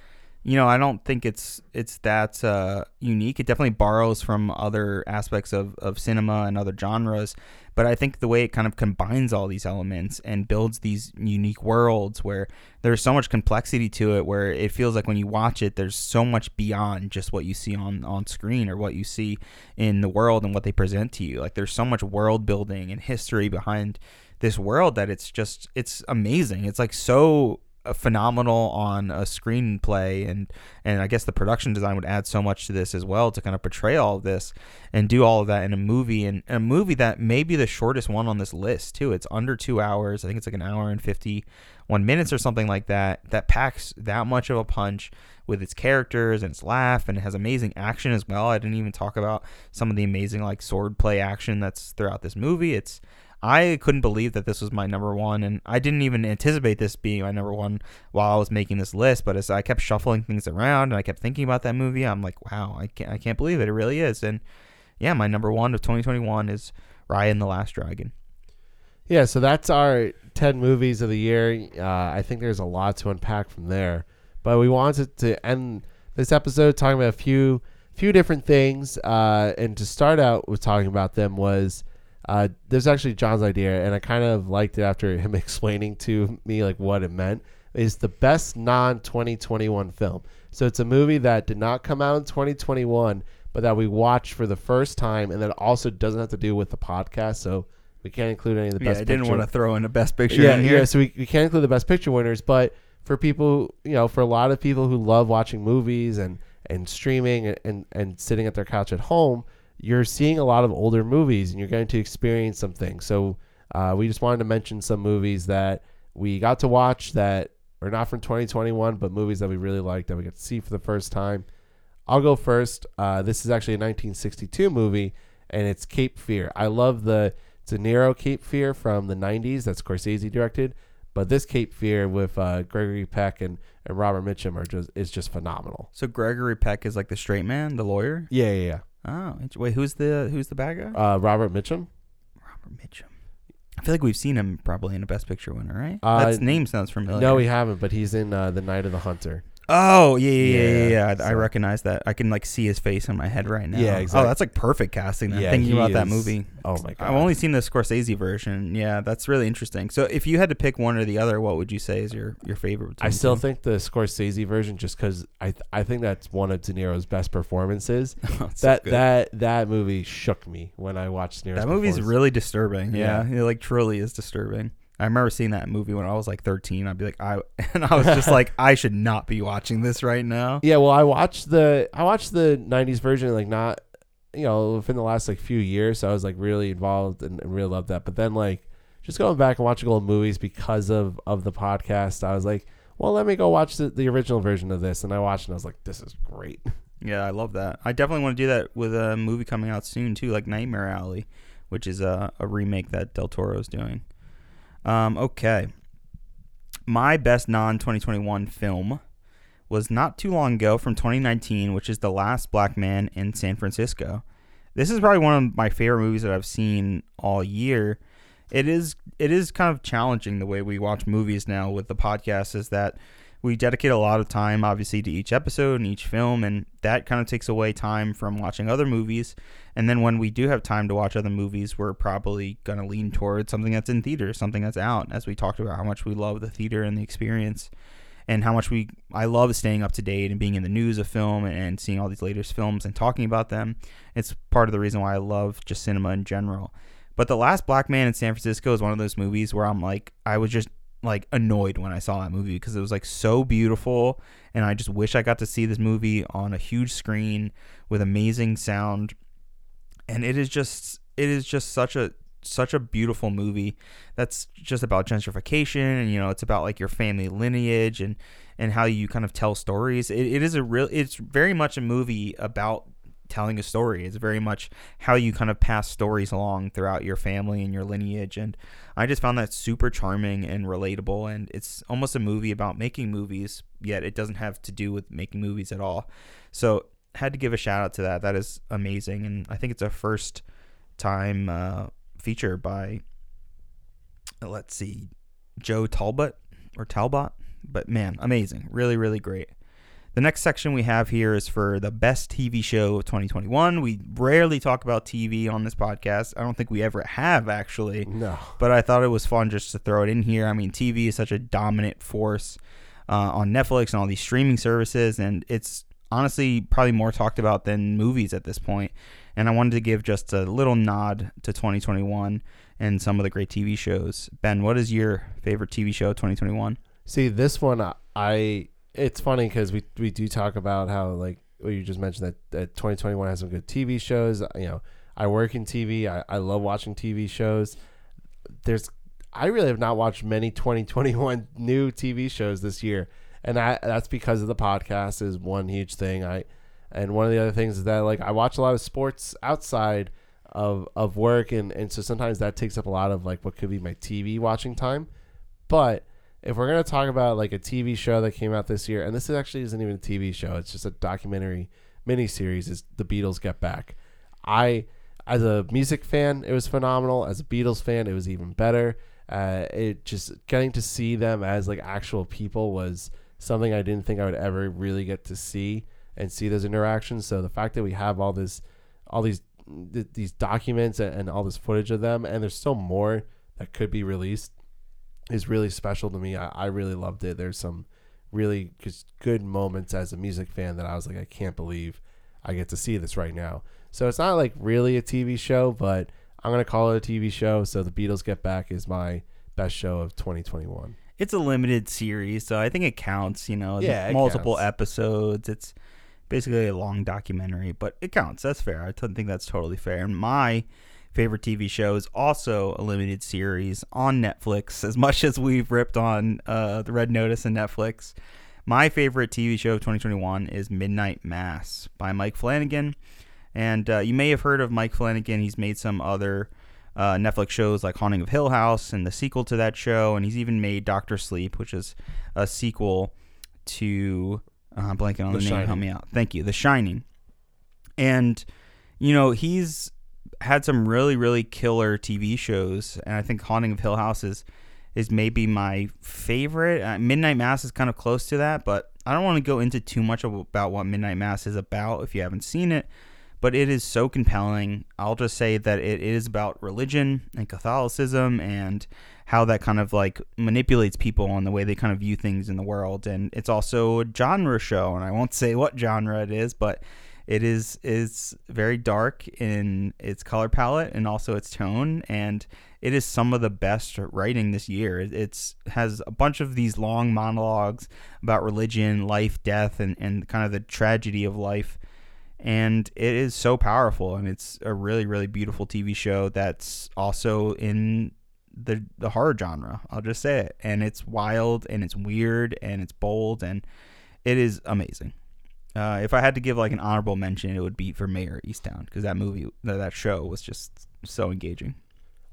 C: you know i don't think it's it's that uh, unique. It definitely borrows from other aspects of, of cinema and other genres but i think the way it kind of combines all these elements and builds these unique worlds where there's so much complexity to it where it feels like when you watch it there's so much beyond just what you see on on screen or what you see in the world and what they present to you. Like there's so much world building and history behind this world that it's just it's amazing. It's like so phenomenal on a screenplay and and I guess the production design would add so much to this as well to kind of portray all of this and do all of that in a movie and a movie that may be the shortest one on this list too. It's under two hours. I think it's like an hour and fifty one minutes or something like that. That packs that much of a punch with its characters and its laugh and it has amazing action as well. I didn't even talk about some of the amazing like sword play action that's throughout this movie. It's I couldn't believe that this was my number one, and I didn't even anticipate this being my number one while I was making this list. But as I kept shuffling things around and I kept thinking about that movie, I'm like, wow, I can't, I can't believe it. It really is. And yeah, my number one of 2021 is Raya and the Last Dragon.
B: Yeah, so that's our 10 movies of the year. Uh, I think there's a lot to unpack from there. But we wanted to end this episode talking about a few few different things. Uh, and to start out with talking about them was uh, this is actually John's idea, and I kind of liked it after him explaining to me like what it meant. Is the best non 2021 film. So it's a movie that did not come out in 2021, but that we watched for the first time, and that also doesn't have to do with the podcast. So we can't include any of the best.
C: Yeah,
B: best.
C: I didn't
B: picture-
C: want to throw in a best picture
B: yeah,
C: in here.
B: yeah. So we, we can't include the best picture winners, but for people, you know, for a lot of people who love watching movies and and streaming and, and, and sitting at their couch at home, you're seeing a lot of older movies and you're going to experience some things. So uh, we just wanted to mention some movies that we got to watch that are not from 2021, but movies that we really liked that we got to see for the first time. I'll go first. Uh, this is actually a 1962 movie, and it's Cape Fear. I love the De Niro Cape Fear from the 90s that Scorsese directed, but this Cape Fear with uh, Gregory Peck and, and Robert Mitchum are just is just phenomenal.
C: So Gregory Peck is like the straight man, the lawyer.
B: Yeah, yeah,
C: Oh, int- wait, who's the who's the bad guy?
B: Uh, Robert Mitchum.
C: Robert Mitchum. I feel like we've seen him probably in a Best Picture winner, right?
B: Uh,
C: that name sounds familiar.
B: No, we haven't, but he's in uh, the Night of the Hunter.
C: Oh yeah, yeah, yeah, yeah.
B: Yeah,
C: yeah. I, I recognize that. I can like see his face in my head right now.
B: Yeah, exactly.
C: Oh, that's like perfect casting. Then,
B: Yeah,
C: thinking about that movie.
B: Oh my god!
C: I've only seen the Scorsese version. Yeah, that's really interesting. So if you had to pick one or the other, what would you say is your your favorite?
B: I still
C: the
B: think the Scorsese version, just because I th- I think that's one of De Niro's best performances.
C: Oh, two? It's so
B: that that that movie shook me when I watched De Niro's
C: that movie's really disturbing. Yeah,
B: Yeah.
C: it like truly is disturbing. I remember seeing that movie when I was like 13. I'd be like, I and I was just like, I should not be watching this right now.
B: Yeah, well, I watched the I watched the '90s version, like not, you know, within the last like few years. So I was like really involved and, and really loved that. But then like just going back and watching old movies because of of the podcast, I was like, well, let me go watch the, the original version of this, and I watched and I was like, this is great.
C: Yeah, I love that. I definitely want to do that with a movie coming out soon too, like Nightmare Alley, which is a, a remake that Del Toro's doing. Um, okay. My best non 2021 film was not too long ago from 2019, which is The Last Black Man in San Francisco. This is probably one of my favorite movies that I've seen all year. It is it is kind of challenging the way we watch movies now with the podcast is that we dedicate a lot of time obviously to each episode and each film and that kind of takes away time from watching other movies and then when we do have time to watch other movies we're probably going to lean towards something that's in theater something that's out as we talked about how much we love the theater and the experience and how much we I love staying up to date and being in the news of film and seeing all these latest films and talking about them. It's part of the reason why I love just cinema in general. But The Last Black Man in San Francisco is one of those movies where I'm like I was just like annoyed when I saw that movie because it was like so beautiful and I just wish I got to see this movie on a huge screen with amazing sound. And it is just it is just such a such a beautiful movie that's just about gentrification and you know it's about like your family lineage and and how you kind of tell stories. It, it is a real it's very much a movie about telling a story. It's very much how you kind of pass stories along throughout your family and your lineage and i just found that super charming and relatable and it's almost a movie about making movies yet it doesn't have to do with making movies at all. So had to give a shout out to that. That is amazing and i think it's a first time uh, feature by let's see joe talbot or talbot but man amazing. Really really great the next section we have here is for the best tv show of 2021 we rarely talk about tv on this podcast i don't think we ever have actually
B: No,
C: but I thought it was fun just to throw it in here. I mean, TV is such a dominant force uh, on Netflix and all these streaming services, and it's honestly probably more talked about than movies at this point. And I wanted to give just a little nod to 2021 and some of the great TV shows. Ben, what is your favorite TV show of 2021?
B: See, this one, I- I it's funny because we we do talk about how like what you just mentioned that, that 2021 has some good TV shows. You know, I work in TV. I, I love watching TV shows. There's I really have not watched many 2021 new TV shows this year, and I, that's because of the podcast is one huge thing. I and one of the other things is that like I watch a lot of sports outside of of work, and and so sometimes that takes up a lot of like what could be my TV watching time, but if we're gonna talk about like a TV show that came out this year, and this actually isn't even a TV show; it's just a documentary miniseries. Is the Beatles Get Back? I, as a music fan, it was phenomenal. As a Beatles fan, it was even better. Uh, it just getting to see them as like actual people was something I didn't think I would ever really get to see and see those interactions. So the fact that we have all this, all these th- these documents and, and all this footage of them, and there's still more that could be released is really special to me. I, I really loved it. There's some really just good moments as a music fan that I was like, I can't believe I get to see this right now. So it's not like really a TV show, but I'm gonna call it a TV show. So the Beatles Get Back is my best show of 2021.
C: It's a limited series, so I think it counts. You know,
B: Yeah,
C: multiple
B: counts.
C: episodes. It's basically a long documentary, but it counts. That's fair. I t- think that's totally fair. And my favorite TV show is also a limited series on Netflix. As much as we've ripped on uh, the Red Notice and Netflix, my favorite TV show of 2021 is Midnight Mass by Mike Flanagan. And uh, you may have heard of Mike Flanagan. He's made some other uh, Netflix shows like Haunting of Hill House and the sequel to that show. And he's even made Doctor Sleep, which is a sequel to. Uh, blanking on the,
B: The
C: name. Help me out. Thank you. The Shining. And, you know, he's had some really, really killer TV shows. And I think Haunting of Hill House is, is maybe my favorite. Uh, Midnight Mass is kind of close to that, but I don't want to go into too much about what Midnight Mass is about if you haven't seen it but it is so compelling. I'll just say that it is about religion and Catholicism and how that kind of like manipulates people on the way they kind of view things in the world. And it's also a genre show, and I won't say what genre it is, but it is is very dark in its color palette and also its tone and it is some of the best writing this year. It- it's has a bunch of these long monologues about religion life death and, and kind of the tragedy of life and it is so powerful and it's a really really beautiful tv show that's also in the the horror genre i'll just say it. And it's wild and it's weird and it's bold and it is amazing uh, if i had to give like an honorable mention it would be for mayor easttown because that movie that, show was just so engaging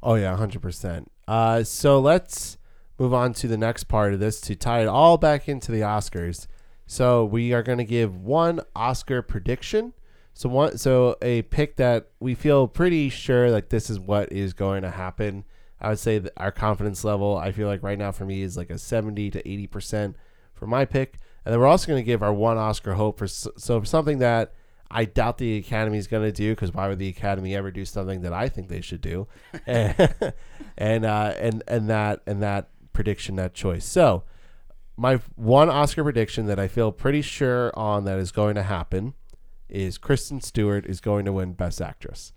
B: Oh yeah, hundred percent. Uh, so let's move on to the next part of this to tie it all back into the Oscars. So we are going to give one Oscar prediction. So one, so a pick that we feel pretty sure like this is what is going to happen. I would say that our confidence level, I feel like right now for me is like a seventy to eighty percent for my pick, and then we're also going to give our one Oscar hope for so for something that I doubt the Academy is going to do because why would the Academy ever do something that I think they should do? and and uh, and and that and that prediction, that choice. So my one Oscar prediction that I feel pretty sure on that is going to happen is Kristen Stewart is going to win Best Actress.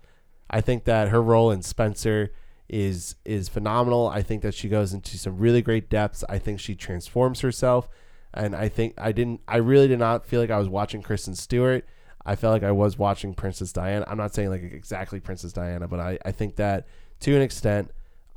B: I think that her role in Spencer is is phenomenal. I think that she goes into some really great depths. I think she transforms herself, and I think I didn't. I really did not feel like I was watching Kristen Stewart. I felt like I was watching Princess Diana. I'm not saying like exactly Princess Diana, but I, I think that to an extent,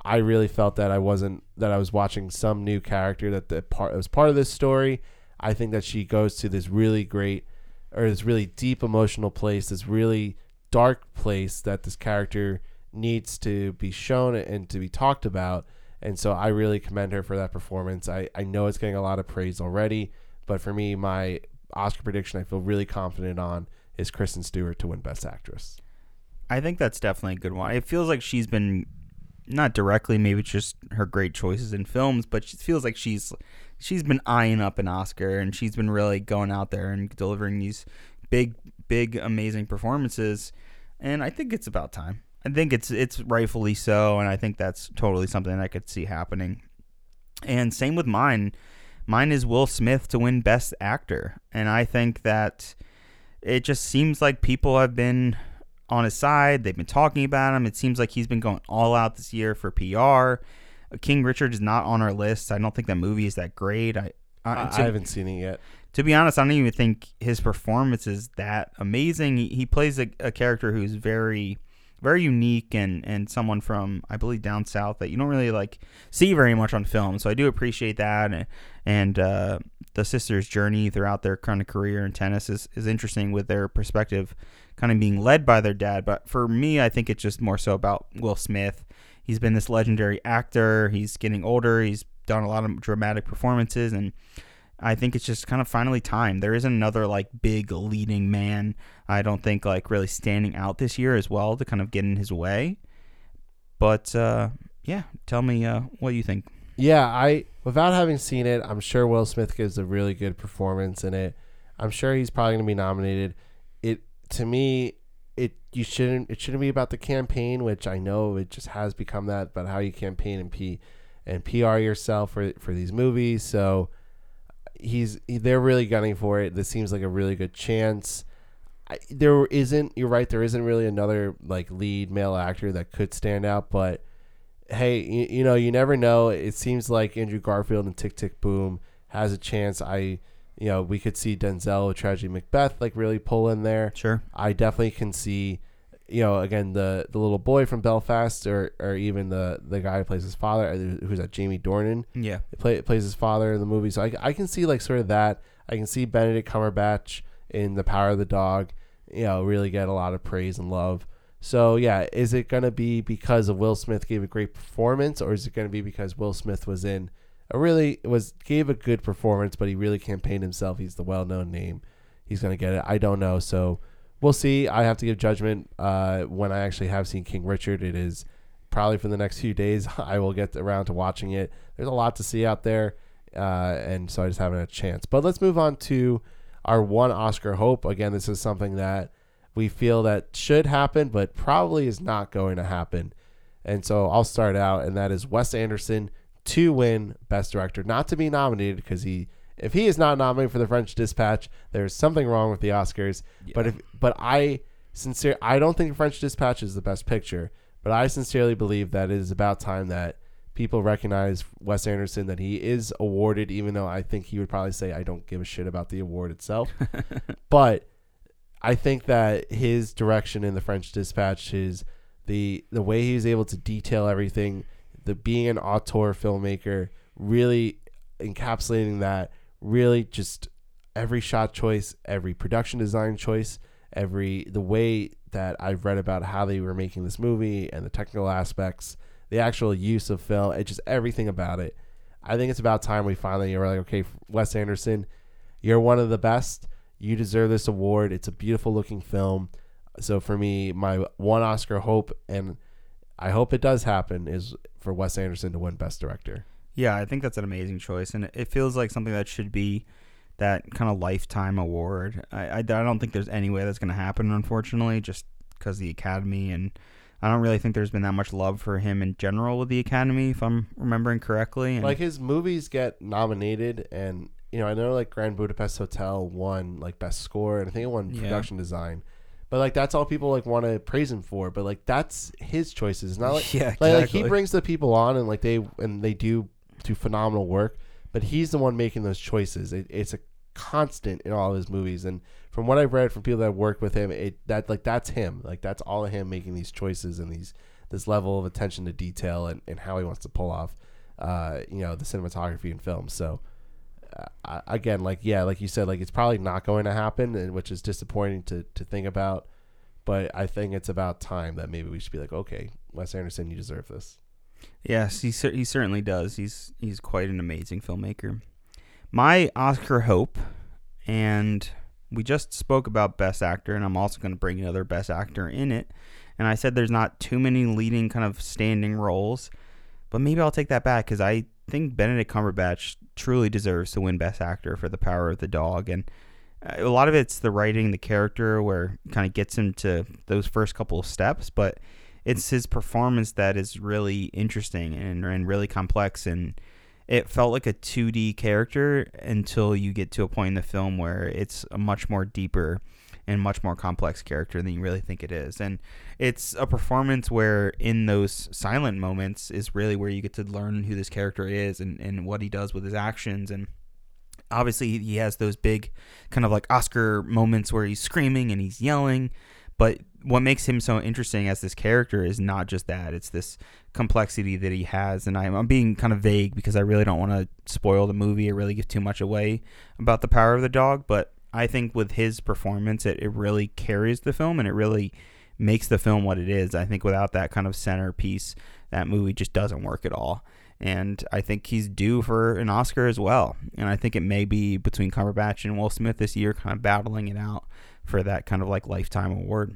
B: I really felt that I wasn't that I was watching some new character that the part was part of this story. I think that she goes to this really great or this really deep emotional place, this really dark place that this character needs to be shown and to be talked about. And so I really commend her for that performance. I, I know it's getting a lot of praise already, but for me, my Oscar prediction I feel really confident on is Kristen Stewart to win Best Actress.
C: I think that's definitely a good one. It feels like she's been not directly, maybe just her great choices in films, but she feels like she's she's been eyeing up an Oscar and she's been really going out there and delivering these big, big, amazing performances. And I think it's about time. I think it's it's rightfully so, and I think that's totally something I could see happening. And same with mine. Mine is Will Smith to win Best Actor, and I think that it just seems like people have been on his side. They've been talking about him. It seems like he's been going all out this year for PR. King Richard is not on our list. I don't think that movie is that great. I
B: I,
C: to,
B: I haven't seen it yet.
C: To be honest, I don't even think his performance is that amazing. He, he plays a, a character who's very very unique and and someone from I believe down south that you don't really like see very much on film. So I do appreciate that and, and uh, the sisters' journey throughout their kind of career in tennis is, is interesting with their perspective kind of being led by their dad. But for me, I think it's just more so about Will Smith. He's been this legendary actor. He's getting older. He's done a lot of dramatic performances and I think it's just kind of finally time. There isn't another like big leading man. I don't think like really standing out this year as well to kind of get in his way. But uh, yeah, tell me uh, what you think.
B: Yeah, I without having seen it, I'm sure Will Smith gives a really good performance in it. I'm sure he's probably going to be nominated. It to me, it you shouldn't it shouldn't be about the campaign, which I know it just has become that, but how you campaign and p and PR yourself for for these movies. So he's they're really gunning for it. This seems like a really good chance. I, there isn't. You're right. There isn't really another like lead male actor that could stand out. But hey, you, you know, you never know. It seems like Andrew Garfield and Tick Tick Boom has a chance. I, you know, we could see Denzel with Tragedy Macbeth like really pull in there.
C: Sure.
B: I definitely can see you know, again the the little boy from Belfast, or or even the the guy who plays his father, uh, who's that Jamie Dornan.
C: Yeah,
B: play, plays his father in the movie. So I, I can see like sort of that. I can see Benedict Cumberbatch in The Power of the Dog. You know, really get a lot of praise and love. So yeah, is it gonna be because of Will Smith gave a great performance, or is it gonna be because Will Smith was in a really was gave a good performance, but he really campaigned himself. He's the well known name. He's gonna get it. I don't know. So we'll see. I have to give judgment uh, when I actually have seen King Richard. It is probably for the next few days I will get around to watching it. There's a lot to see out there, uh, and so I just haven't had a chance. But let's move on to our one Oscar hope. Again, this is something that we feel that should happen, but probably is not going to happen. And so I'll start out, and that is Wes Anderson to win Best Director, not to be nominated because he if he is not nominated for the French Dispatch, there's something wrong with the Oscars. Yeah. But if but I sincere I don't think French Dispatch is the best picture, but I sincerely believe that it is about time that people recognize Wes Anderson that he is awarded, even though I think he would probably say I don't give a shit about the award itself. but I think that his direction in the French Dispatch is the the way he's able to detail everything, the being an auteur filmmaker, really encapsulating that really just every shot choice, every production design choice, every the way that I've read about how they were making this movie and the technical aspects, the actual use of film, it just everything about it. I think it's about time we finally are like, okay, Wes Anderson, you're one of the best. You deserve this award. It's a beautiful looking film. So for me, my one Oscar hope, and I hope it does happen, is for Wes Anderson to win Best Director.
C: Yeah, I think that's an amazing choice, and it feels like something that should be that kind of lifetime award. I, I, I don't think there's any way that's going to happen, unfortunately, just because the Academy, and I don't really think there's been that much love for him in general with the Academy, if I'm remembering correctly. And
B: like his movies get nominated, and you know, I know like Grand Budapest Hotel won like best score, and I think it won yeah. production design. But like that's all people like want to praise him for. But like that's his choices. Not like
C: yeah,
B: exactly. like, like he brings the people on and like they and they do do phenomenal work, but he's the one making those choices. It, it's a constant in all of his movies, and from what I've read from people that work with him, it that like that's him. Like that's all of him making these choices and these this level of attention to detail and, and how he wants to pull off, uh, you know, the cinematography and film. So. Uh, again, like yeah, like you said, like it's probably not going to happen, and which is disappointing to to think about. But I think it's about time that maybe we should be like, okay, Wes Anderson, you deserve this.
C: Yes, he he certainly does. He's he's quite an amazing filmmaker. My Oscar hope, and we just spoke about Best Actor, and I'm also going to bring another Best Actor in it. And I said there's not too many leading kind of standing roles, but maybe I'll take that back because I think Benedict Cumberbatch truly deserves to win Best Actor for The Power of the Dog, and uh, a lot of it's the writing, the character, where kind of gets him to those first couple of steps, but it's his performance that is really interesting and, and really complex and it felt like a 2D character until you get to a point in the film where it's a much more deeper and much more complex character than you really think it is. And it's a performance where in those silent moments is really where you get to learn who this character is and, and what he does with his actions and obviously he has those big kind of like Oscar moments where he's screaming and he's yelling, but what makes him so interesting as this character is not just that; it's this complexity that he has. And I'm, I'm being kind of vague because I really don't want to spoil the movie or really give too much away about the power of the dog. But I think with his performance, it, it really carries the film and it really makes the film what it is. I think without that kind of centerpiece, that movie just doesn't work at all. And I think he's due for an Oscar as well. And I think it may be between Cumberbatch and Will Smith this year, kind of battling it out for that kind of like lifetime award.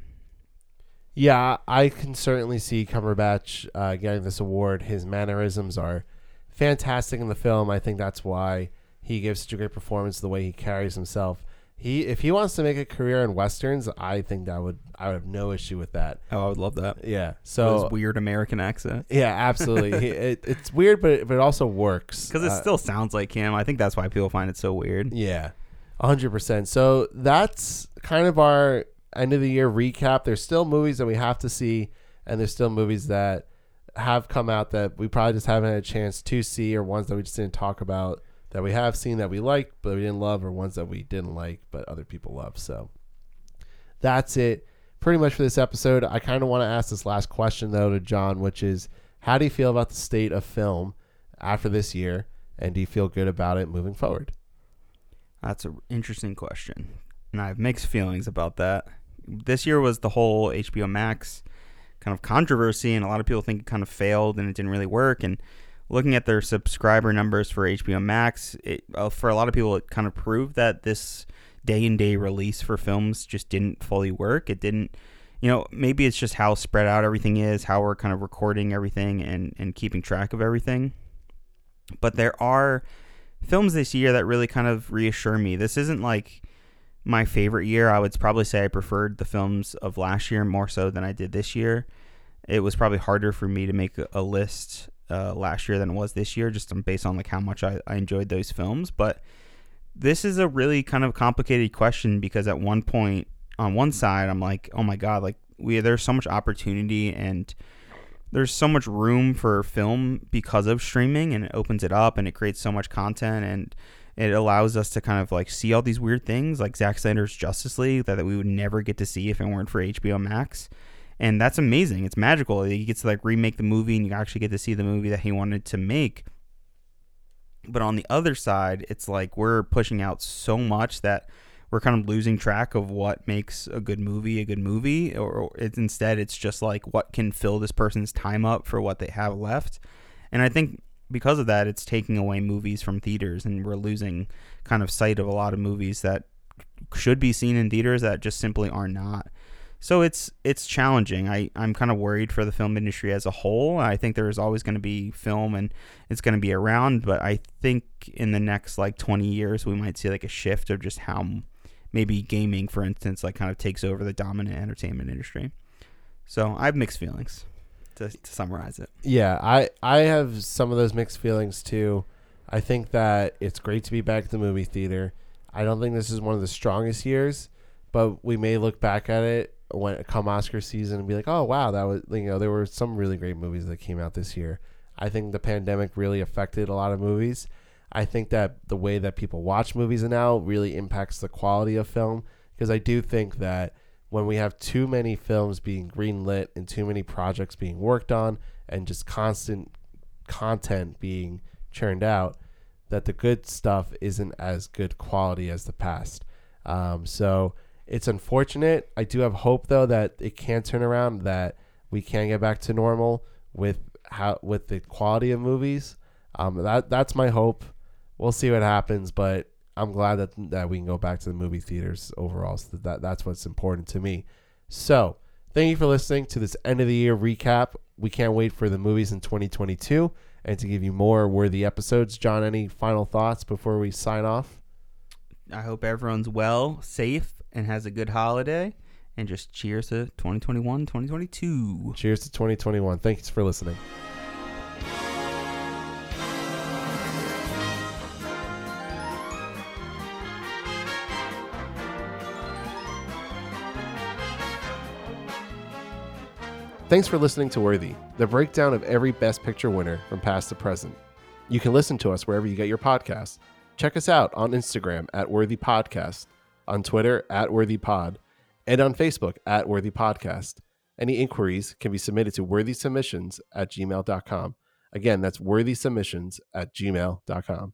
B: Yeah, I can certainly see Cumberbatch uh, getting this award. His mannerisms are fantastic in the film. I think that's why he gives such a great performance. The way he carries himself. He, if he wants to make a career in westerns, I think that would I would have no issue with that.
C: Oh, I would love that.
B: Yeah. So
C: His weird American accent.
B: yeah, absolutely. he, it, it's weird, but it, but it also works
C: Because it
B: Uh,
C: still sounds like him. I think that's why people find it so weird.
B: Yeah, hundred percent. So that's kind of our end of the year recap. There's still movies that we have to see, and there's still movies that have come out that we probably just haven't had a chance to see, or ones that we just didn't talk about that we have seen that we liked but we didn't love, or ones that we didn't like but other people love. So that's it, pretty much for this episode. I kind of want to ask this last question though to John, which is, how do you feel about the state of film after this year, and do you feel good about it moving forward?
C: That's an interesting question. And I have mixed feelings about that. This year was the whole HBO Max kind of controversy, and a lot of people think it kind of failed and it didn't really work. And looking at their subscriber numbers for HBO Max, it, uh, for a lot of people, it kind of proved that this day and date release for films just didn't fully work. It didn't, you know, maybe it's just how spread out everything is, how we're kind of recording everything and, and keeping track of everything. But there are films this year that really kind of reassure me. This isn't like my favorite year. I would probably say I preferred the films of last year more so than I did this year. It was probably harder for me to make a, list uh, last year than it was this year, just based on like how much I, I enjoyed those films. But this is a really kind of complicated question because at one point on one side I'm like, oh my god, like we there's so much opportunity and there's so much room for film because of streaming and it opens it up and it creates so much content and it allows us to kind of like see all these weird things like Zack Snyder's Justice League that, that we would never get to see if it weren't for HBO Max. And that's amazing. It's magical. He gets to like remake the movie and you actually get to see the movie that he wanted to make. But on the other side, it's like we're pushing out so much that we're kind of losing track of what makes a good movie a good movie or it's instead it's just like what can fill this person's time up for what they have left and i think because of that it's taking away movies from theaters and we're losing kind of sight of a lot of movies that should be seen in theaters that just simply are not so it's it's challenging. I I'm kind of worried for the film industry as a whole. I think there is always going to be film and it's going to be around, but I think in the next like 20 years we might see like a shift of just how maybe gaming, for instance, like kind of takes over the dominant entertainment industry. So I have mixed feelings. To, to summarize it,
B: Yeah, I I have some of those mixed feelings too. I think that it's great to be back at the movie theater. I don't think this is one of the strongest years, but we may look back at it when come Oscar season and be like, "Oh wow, that was you know there were some really great movies that came out this year." I think the pandemic really affected a lot of movies. I think that the way that people watch movies now really impacts the quality of film because I do think that when we have too many films being greenlit and too many projects being worked on and just constant content being churned out, that the good stuff isn't as good quality as the past. Um, so it's unfortunate. I do have hope though that it can turn around, that we can get back to normal with how with the quality of movies. Um, that that's my hope. We'll see what happens, but I'm glad that that we can go back to the movie theaters overall. So that that's what's important to me. So thank you for listening to this end of the year recap. We can't wait for the movies in 2022 and to give you more worthy episodes. John, any final thoughts before we sign off?
C: I hope everyone's well, safe, and has a good holiday. And just cheers to 2021, 2022.
B: Cheers to 2021. Thanks for listening. Thanks for listening to Worthy, the breakdown of every Best Picture winner from past to present. You can listen to us wherever you get your podcasts. Check us out on Instagram at Worthy Podcast, on Twitter at Worthy Pod, and on Facebook at Worthy Podcast. Any inquiries can be submitted to worthysubmissions at gmail.com. Again, that's worthysubmissions at gmail.com.